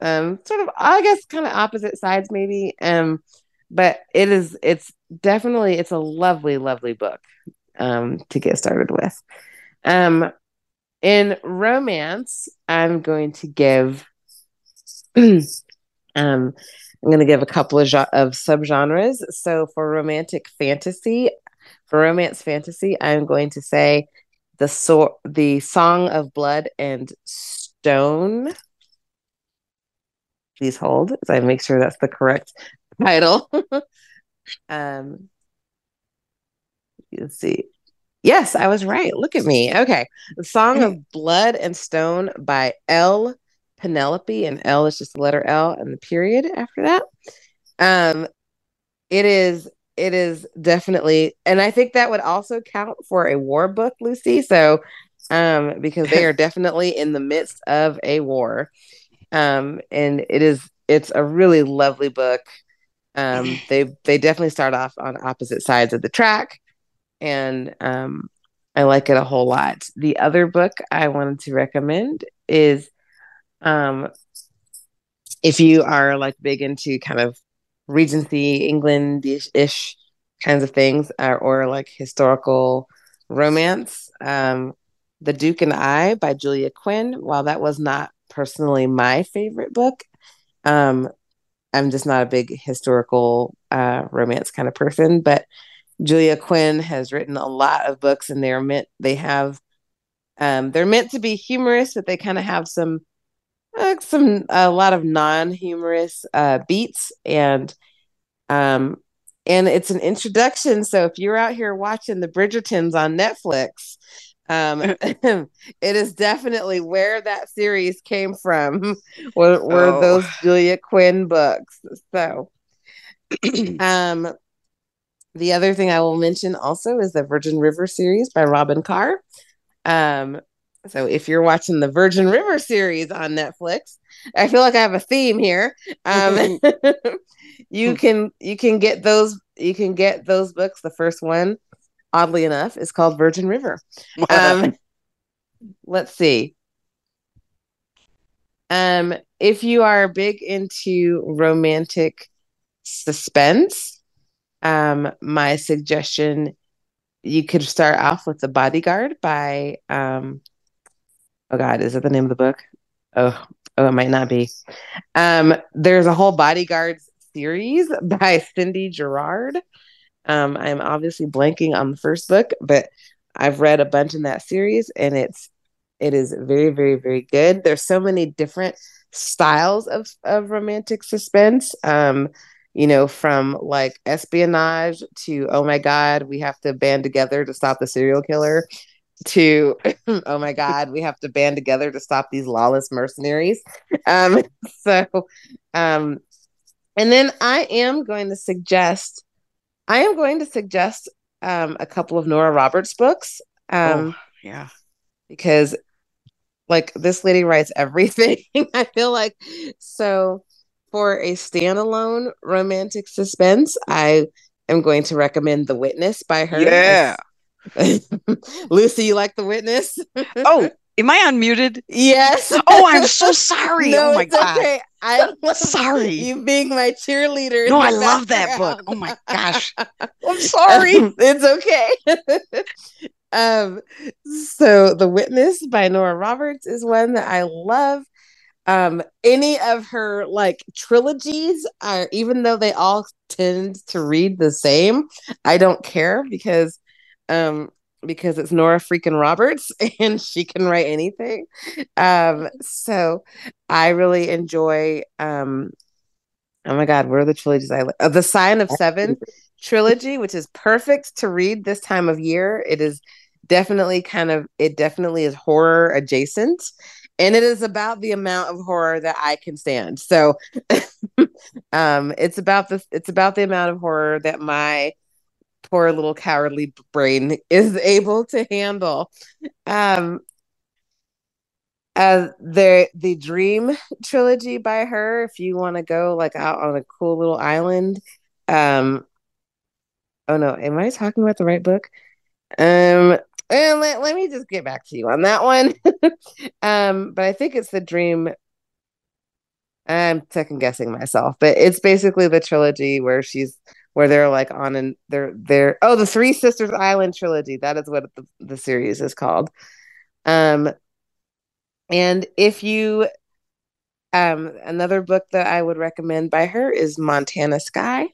[SPEAKER 2] um sort of i guess kind of opposite sides maybe. Um but it is it's definitely it's a lovely lovely book um, to get started with. Um, in romance, I'm going to give. um, I'm going to give a couple of, jo- of subgenres. So for romantic fantasy, for romance fantasy, I'm going to say the so- the Song of Blood and Stone. Please hold as I make sure that's the correct title. um, let's see. Yes, I was right. Look at me. Okay. The Song of Blood and Stone by L. Penelope, and L is just the letter L and the period after that. Um, it is it is definitely, and I think that would also count for a war book, Lucy. So, um, because they are definitely in the midst of a war, um, and it is it's a really lovely book. Um, they they definitely start off on opposite sides of the track and um, I like it a whole lot. The other book I wanted to recommend is um, if you are like big into kind of Regency England ish kinds of things, uh, or like historical romance. Um, the Duke and I by Julia Quinn. While that was not personally my favorite book, um, I'm just not a big historical uh, romance kind of person, but Julia Quinn has written a lot of books, and they're meant they have um, they're meant to be humorous, but they kind of have some uh, some a lot of non-humorous uh, beats, and um, and it's an introduction. So if you're out here watching the Bridgertons on Netflix, um, it is definitely where that series came from. were, were oh. those Julia Quinn books? So, um, the other thing I will mention also is the Virgin River series by Robyn Carr. Um, so if you're watching the Virgin River series on Netflix, I feel like I have a theme here. Um, you can you can get those you can get those books. The first one, oddly enough, is called Virgin River. Um, let's see. Um, if you are big into romantic suspense, um, my suggestion you could start off with The Bodyguard by um oh god, is that the name of the book? Oh, oh it might not be. Um, there's a whole bodyguards series by Cindy Gerard. Um, I'm obviously blanking on the first book, but I've read a bunch in that series and it's it is very, very, very good. There's so many different styles of, of romantic suspense. Um, you know, from like espionage to oh my god, we have to band together to stop the serial killer to oh my god, we have to band together to stop these lawless mercenaries. Um, so um and then I am going to suggest I am going to suggest um a couple of Nora Roberts books. Um
[SPEAKER 4] oh, yeah.
[SPEAKER 2] Because like this lady writes everything. I feel like so for a standalone romantic suspense, I am going to recommend The Witness by her.
[SPEAKER 4] Yeah.
[SPEAKER 2] Lucy, you like The Witness?
[SPEAKER 4] oh, am I unmuted?
[SPEAKER 2] Yes.
[SPEAKER 4] Oh, I'm so sorry.
[SPEAKER 2] no,
[SPEAKER 4] oh my god.
[SPEAKER 2] Okay. I'm
[SPEAKER 4] Sorry.
[SPEAKER 2] you being my cheerleader.
[SPEAKER 4] No, I love that book. Oh my gosh. I'm sorry.
[SPEAKER 2] it's okay. um, so The Witness by Nora Roberts is one that I love. Um, any of her like trilogies are even though they all tend to read the same, I don't care because um because it's Nora freaking Roberts and she can write anything. Um, so I really enjoy um oh my god, where are the trilogies I? Uh, the Sign of Seven trilogy, which is perfect to read this time of year. It is definitely kind of it definitely is horror adjacent and it is about the amount of horror that I can stand. So um it's about the it's about the amount of horror that my poor little cowardly brain is able to handle. Um uh the the dream trilogy by her if you want to go like out on a cool little island um oh no am i talking about the right book um and let, let me just get back to you on that one. Um but i think it's the dream. I'm second guessing myself but it's basically the trilogy where she's where they're like on and they're they're oh the three sisters island trilogy. That is what the, the series is called. Um and if you um another book that i would recommend by her is montana sky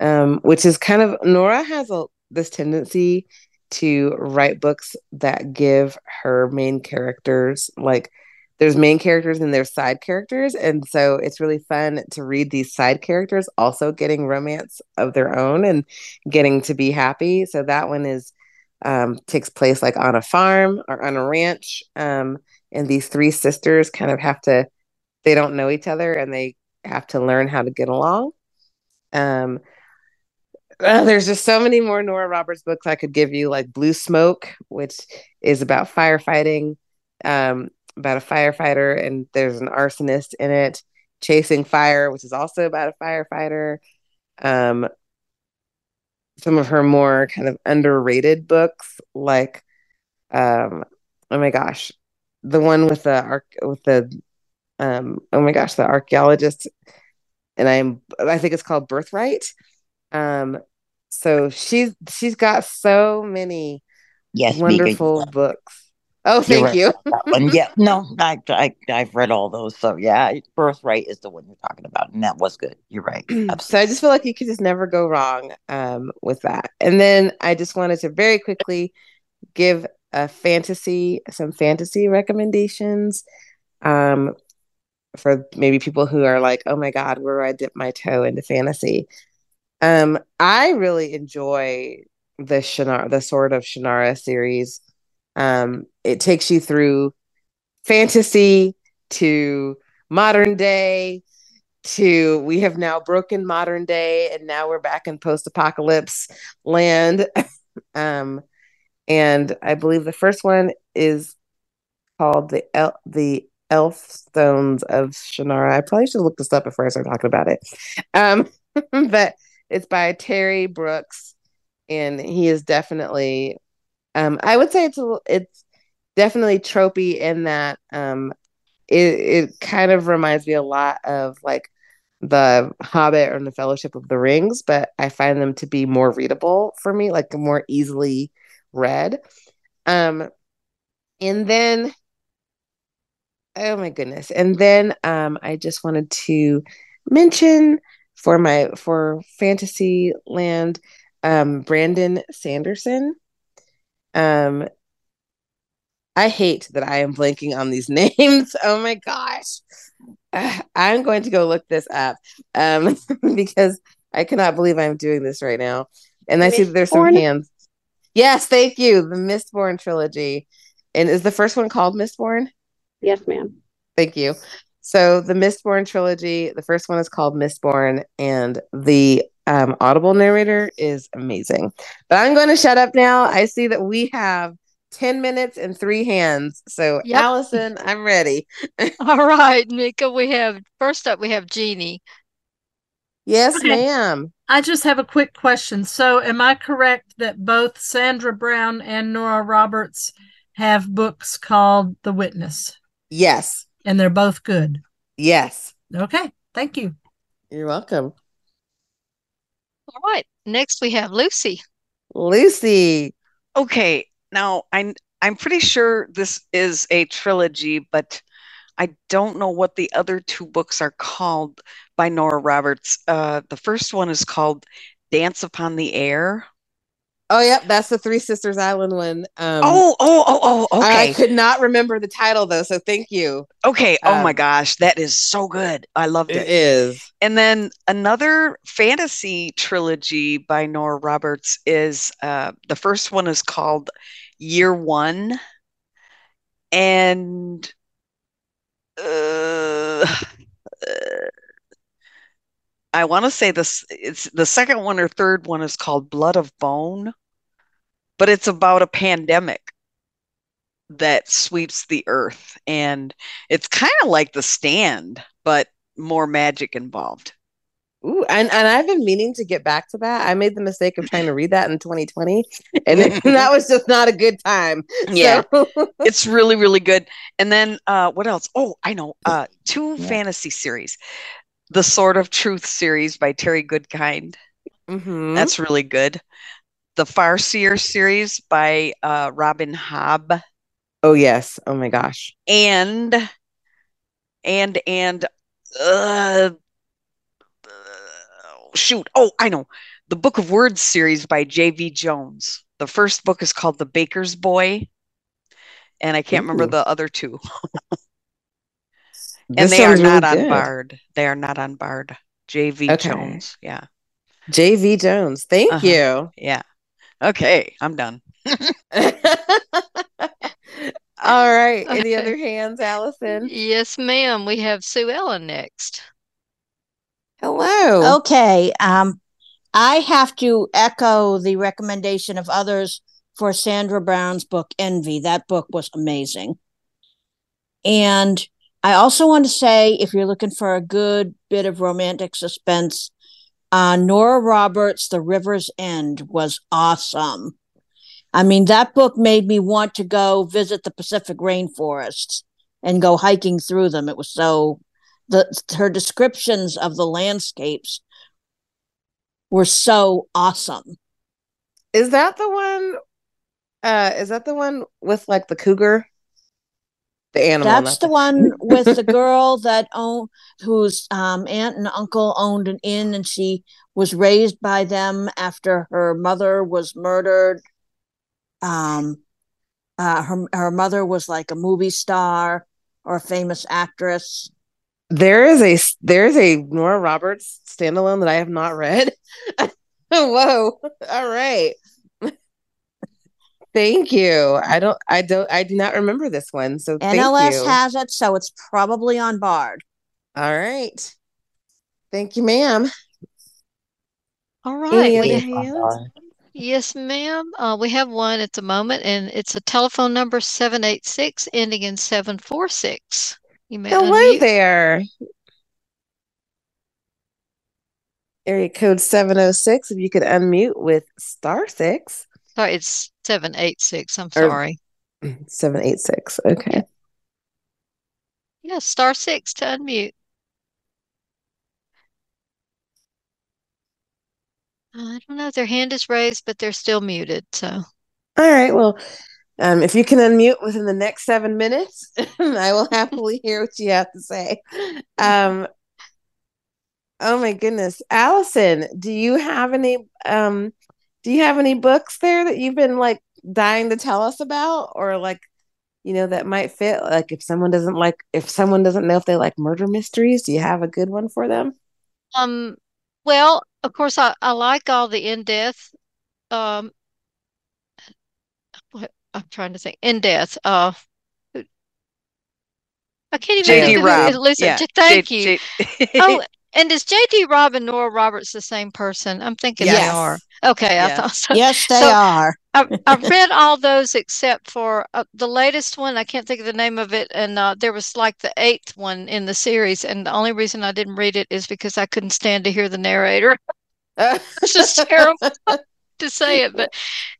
[SPEAKER 2] um which is kind of nora has a this tendency to write books that give her main characters like there's main characters and there's side characters. And so it's really fun to read these side characters also getting romance of their own and getting to be happy. So that one is um, takes place like on a farm or on a ranch um, and these three sisters kind of have to they don't know each other and they have to learn how to get along. Um, uh, there's just so many more Nora Roberts books I could give you, like Blue Smoke, which is about firefighting, um, about a firefighter, and there's an arsonist in it. Chasing Fire, which is also about a firefighter. Um, some of her more kind of underrated books, like, um, oh my gosh, the one with the with the, um, oh my gosh, the archaeologist, and I'm I think it's called Birthright. Um, so she's she's got so many
[SPEAKER 8] Yes,
[SPEAKER 2] wonderful books. Oh, thank
[SPEAKER 8] right
[SPEAKER 2] you.
[SPEAKER 8] Yeah, no, I, I I've read all those. So yeah, Birthright is the one you're talking about, and that was good. You're right.
[SPEAKER 2] so I just feel like you could just never go wrong um, with that. And then I just wanted to very quickly give a fantasy, some fantasy recommendations um, for maybe people who are like, oh my God, where do I dip my toe into fantasy? Um, I really enjoy the Shannara, the Sword of Shannara series. Um, it takes you through fantasy to modern day to we have now broken modern day and now we're back in post-apocalypse land. um, and I believe the first one is called the El- the Elf Stones of Shannara. I probably should look this up before I start talking about it. Um, but it's by Terry Brooks, and he is definitely, um, I would say it's a, it's definitely tropey in that um, it it kind of reminds me a lot of like the Hobbit or the Fellowship of the Rings, but I find them to be more readable for me, like more easily read. Um, and then, oh my goodness, and then um, I just wanted to mention for my for Fantasy Land, um, Brandon Sanderson. Um, I hate that I am blanking on these names. Oh my gosh. Uh, I'm going to go look this up um, because I cannot believe I'm doing this right now. And I see that there's some hands. Yes, thank you. The Mistborn trilogy. And is the first one called Mistborn?
[SPEAKER 7] Yes, ma'am.
[SPEAKER 2] Thank you. So the Mistborn trilogy, the first one is called Mistborn, and the um, Audible narrator is amazing. But I'm going to shut up now. I see that we have 10 minutes and three hands. So,
[SPEAKER 3] Yep.
[SPEAKER 2] Allison, I'm ready.
[SPEAKER 3] All right, Mika, we have first up we have Jeannie.
[SPEAKER 2] Yes,
[SPEAKER 6] Okay.
[SPEAKER 2] ma'am.
[SPEAKER 6] I just have a quick question. So, am I correct that both Sandra Brown and Nora Roberts have books called The Witness,
[SPEAKER 2] Yes.
[SPEAKER 6] And they're both good?
[SPEAKER 2] Yes.
[SPEAKER 6] Okay, thank you.
[SPEAKER 2] You're welcome.
[SPEAKER 3] All right. Next we have Lucy.
[SPEAKER 2] Lucy.
[SPEAKER 4] Okay, now I'm I'm pretty sure this is a trilogy, but I don't know what the other two books are called by Nora Roberts. Uh, the first one is called Dance Upon the Air.
[SPEAKER 2] Oh, yep. That's the Three Sisters Island one. Um,
[SPEAKER 4] Oh, oh, oh, oh, okay.
[SPEAKER 2] I could not remember the title though. So thank you.
[SPEAKER 4] Okay. Oh my
[SPEAKER 2] Um,
[SPEAKER 4] gosh, that is so good. I loved
[SPEAKER 2] It
[SPEAKER 4] it.
[SPEAKER 2] is.
[SPEAKER 4] And then another fantasy trilogy by Nora Roberts is uh, the first one is called Year One, and uh, uh, I want to say this. It's the second one or third one is called Blood of Bone, but it's about a pandemic that sweeps the earth, and it's kind of like The Stand, but more magic involved.
[SPEAKER 2] Ooh, and, and I've been meaning to get back to that. I made the mistake of trying to read that in 2020, and it- that was just not a good time.
[SPEAKER 4] Yeah.
[SPEAKER 2] So-
[SPEAKER 4] it's really really good and then uh what else oh i know uh two
[SPEAKER 8] Yeah.
[SPEAKER 4] fantasy series the sword of truth series by terry goodkind.
[SPEAKER 2] Mhm.
[SPEAKER 4] that's really good. The farseer series by uh robin hobb.
[SPEAKER 2] Oh yes. Oh my gosh.
[SPEAKER 4] and and and uh, uh shoot. Oh i know. The book of words series by jv jones. The first book is called the baker's boy. And i can't remember the other two and
[SPEAKER 2] This
[SPEAKER 4] they are
[SPEAKER 2] sounds really
[SPEAKER 4] not on. Bard. They are not on Bard. JV
[SPEAKER 2] Okay.
[SPEAKER 4] Jones. Yeah.
[SPEAKER 2] JV Jones. Thank
[SPEAKER 4] Uh-huh.
[SPEAKER 2] you.
[SPEAKER 4] Yeah. Okay. I'm done.
[SPEAKER 2] All right. Any other hands, Allison?
[SPEAKER 3] Yes, ma'am. We have Sue Ellen next.
[SPEAKER 2] Hello.
[SPEAKER 5] Okay. Um, I have to echo the recommendation of others for Sandra Brown's book Envy. That book was amazing. And I also want to say if you're looking for a good bit of romantic suspense, uh, Nora Roberts' The River's End was awesome. I mean, that book made me want to go visit the Pacific rainforests and go hiking through them. It was so the her descriptions of the landscapes were so awesome.
[SPEAKER 2] Is that the one? Uh, is that the one with like the cougar? The animal.
[SPEAKER 5] That's the one with the girl that own whose um, aunt and uncle owned an inn, and she was raised by them after her mother was murdered. Um, uh, her her mother was like a movie star or a famous actress.
[SPEAKER 2] There is a there is a Nora Roberts standalone that I have not read. Whoa! All right. Thank you. I don't. I don't. I do not remember this one. So thank
[SPEAKER 5] NLS
[SPEAKER 2] you.
[SPEAKER 5] has it, so it's probably on Bard.
[SPEAKER 2] All right. Thank you, ma'am.
[SPEAKER 3] All right.
[SPEAKER 2] Any
[SPEAKER 3] have, yes, ma'am. Uh, we have one at the moment, and it's a telephone number 786 ending in 746. You may
[SPEAKER 2] Hello
[SPEAKER 3] unmute.
[SPEAKER 2] there. Area code 706. If you could unmute with star six.
[SPEAKER 3] Sorry, it's 786. I'm
[SPEAKER 2] Or-
[SPEAKER 3] sorry.
[SPEAKER 2] 786. Okay.
[SPEAKER 3] Yeah, star six to unmute. I don't know. Their hand is raised, but they're still muted. So,
[SPEAKER 2] all right. Well, um, if you can unmute within the next seven minutes, I will happily hear what you have to say. Um, oh my goodness, Allison, do you have any? Um, do you have any books there that you've been like dying to tell us about, or like, you know, that might fit? Like, if someone doesn't like, if someone doesn't know if they like murder mysteries, do you have a good one for them?
[SPEAKER 3] Um, well, of course, I, I like all the in death. Um, what I'm trying to think in death. Uh, I can't even
[SPEAKER 4] J.D.
[SPEAKER 3] think of
[SPEAKER 4] Robb.
[SPEAKER 3] it. Listen,
[SPEAKER 4] Yeah,
[SPEAKER 3] j- thank
[SPEAKER 4] J-
[SPEAKER 3] you.
[SPEAKER 4] J-
[SPEAKER 3] Oh, and is J.D. Robb and Nora Roberts the same person? I'm thinking they are. Okay, I
[SPEAKER 4] Yes.
[SPEAKER 3] thought so.
[SPEAKER 5] Yes, they
[SPEAKER 3] So-
[SPEAKER 5] are.
[SPEAKER 3] I've, I've read all those except for uh, the latest one. I can't think of the name of it. And uh, there was like the eighth one in the series. And the only reason I didn't read it is because I couldn't stand to hear the narrator. It's just terrible to say it. But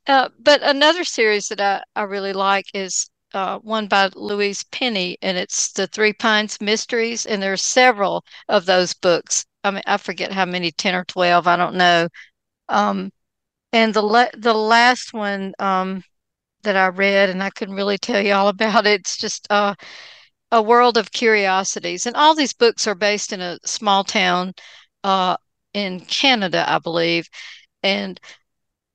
[SPEAKER 3] uh, but another series that I, I really like is uh, one by Louise Penny, and it's the Three Pines Mysteries. And there's several of those books. I mean, I forget how many, 10 or 12, I don't know. Um, and the the last one um, that I read, and I couldn't really tell you all about it, it's just uh, a world of curiosities. And all these books are based in a small town uh, in Canada, I believe. And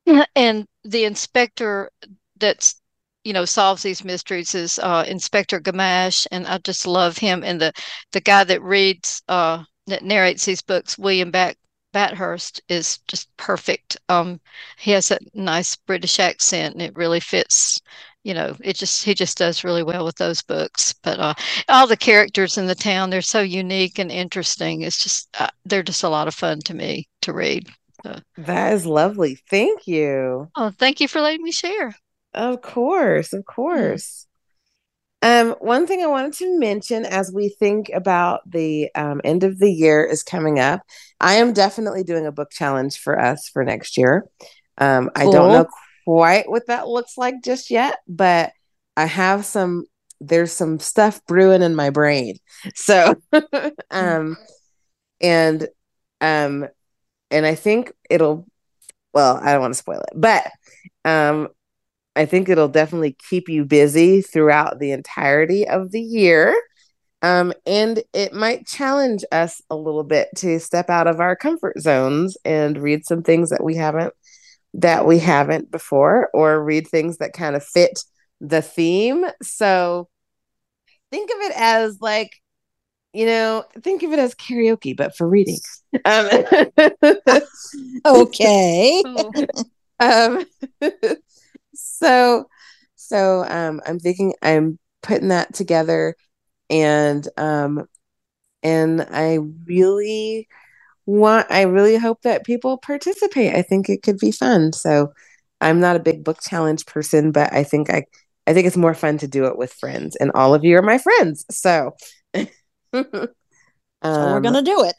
[SPEAKER 3] and the inspector that's you know solves these mysteries is uh, Inspector Gamache, and I just love him. And the the guy that reads uh, that narrates these books, William Bat Bathurst, is just perfect. Um, he has a nice British accent, and it really fits. You know, it just he just does really well with those books. But uh, all the characters in the town, they're so unique and interesting. It's just uh, they're just a lot of fun to me to read.
[SPEAKER 2] That is lovely. Thank you.
[SPEAKER 3] Oh, thank you for letting me share.
[SPEAKER 2] Of course, of course. Um, one thing I wanted to mention as we think about the um, end of the year is coming up. I am definitely doing a book challenge for us for next year. Um, I don't know quite what that looks like just yet, but I have some. There's some stuff brewing in my brain. So, um, and um, and I think it'll. Well, I don't want to spoil it, but um, I think it'll definitely keep you busy throughout the entirety of the year. Um, and it might challenge us a little bit to step out of our comfort zones and read some things that we haven't that we haven't before or read things that kind of fit the theme. So think of it as like you know, think of it as karaoke, but for reading. Um,
[SPEAKER 5] Okay.
[SPEAKER 2] Um so so um i'm thinking i'm putting that together and um and i really want i really hope that people participate i think it could be fun so i'm not a big book challenge person but i think i i think it's more fun to do it with friends and all of you are my friends so
[SPEAKER 5] So
[SPEAKER 2] Um,
[SPEAKER 5] we're gonna do it.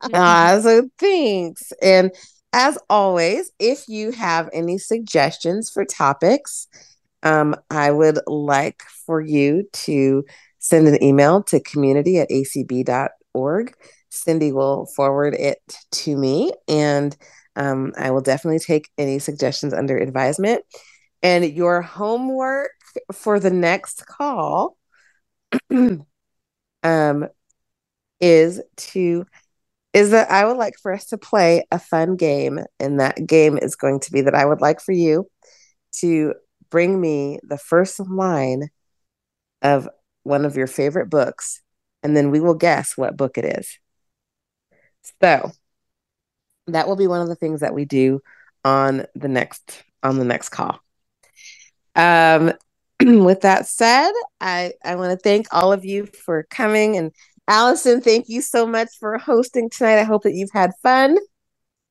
[SPEAKER 2] Ah, so thanks. And as always, if you have any suggestions for topics, um, I would like for you to send an email to community at acb.org. Cindy will forward it to me, and um, I will definitely take any suggestions under advisement. And your homework for the next call um, is to is that I would like for us to play a fun game, and that game is going to be that I would like for you to bring me the first line of one of your favorite books, and then we will guess what book it is. So that will be one of the things that we do on the next on the next call. Um, with that said, I I want to thank all of you for coming and Allison, thank you so much for hosting tonight. I hope that you've had fun.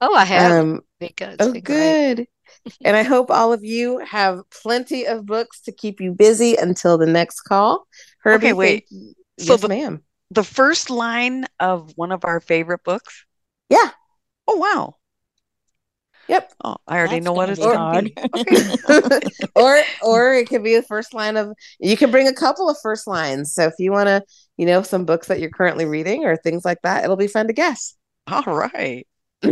[SPEAKER 3] oh, I have.
[SPEAKER 2] Um,
[SPEAKER 3] Mika. It's
[SPEAKER 2] oh, good. and I hope all of you have plenty of books to keep you busy until the next call. Herbie,
[SPEAKER 4] Okay, wait.
[SPEAKER 2] thank you-
[SPEAKER 4] So
[SPEAKER 2] yes,
[SPEAKER 4] the-
[SPEAKER 2] ma'am.
[SPEAKER 4] The first line of one of our favorite books.
[SPEAKER 2] Yeah.
[SPEAKER 4] Oh wow.
[SPEAKER 2] Yep.
[SPEAKER 4] Oh, I already
[SPEAKER 5] That's
[SPEAKER 4] know what it's
[SPEAKER 5] be
[SPEAKER 4] going to
[SPEAKER 5] hard.
[SPEAKER 4] be. Okay.
[SPEAKER 2] or or it could be the first line of you can bring a couple of first lines. So if you want to, you know, some books that you're currently reading or things like that, it'll be fun to guess.
[SPEAKER 4] All right.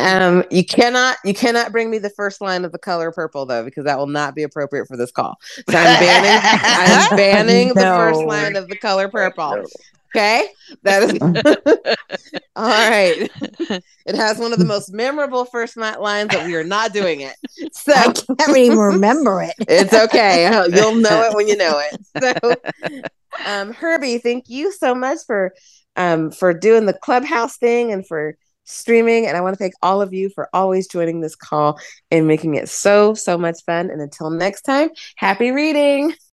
[SPEAKER 2] Um, you cannot you cannot bring me the first line of the color purple though, because that will not be appropriate for this call. So I'm banning I'm banning the first line of the color purple. Okay, that is all right. It has one of the most memorable first night lines, but we are not doing it. So
[SPEAKER 5] I can't even remember it.
[SPEAKER 2] it's okay. You'll know it when you know it. So, um, Herbie, thank you so much for um, for doing the clubhouse thing and for streaming. And I want to thank all of you for always joining this call and making it so so much fun. And until next time, happy reading.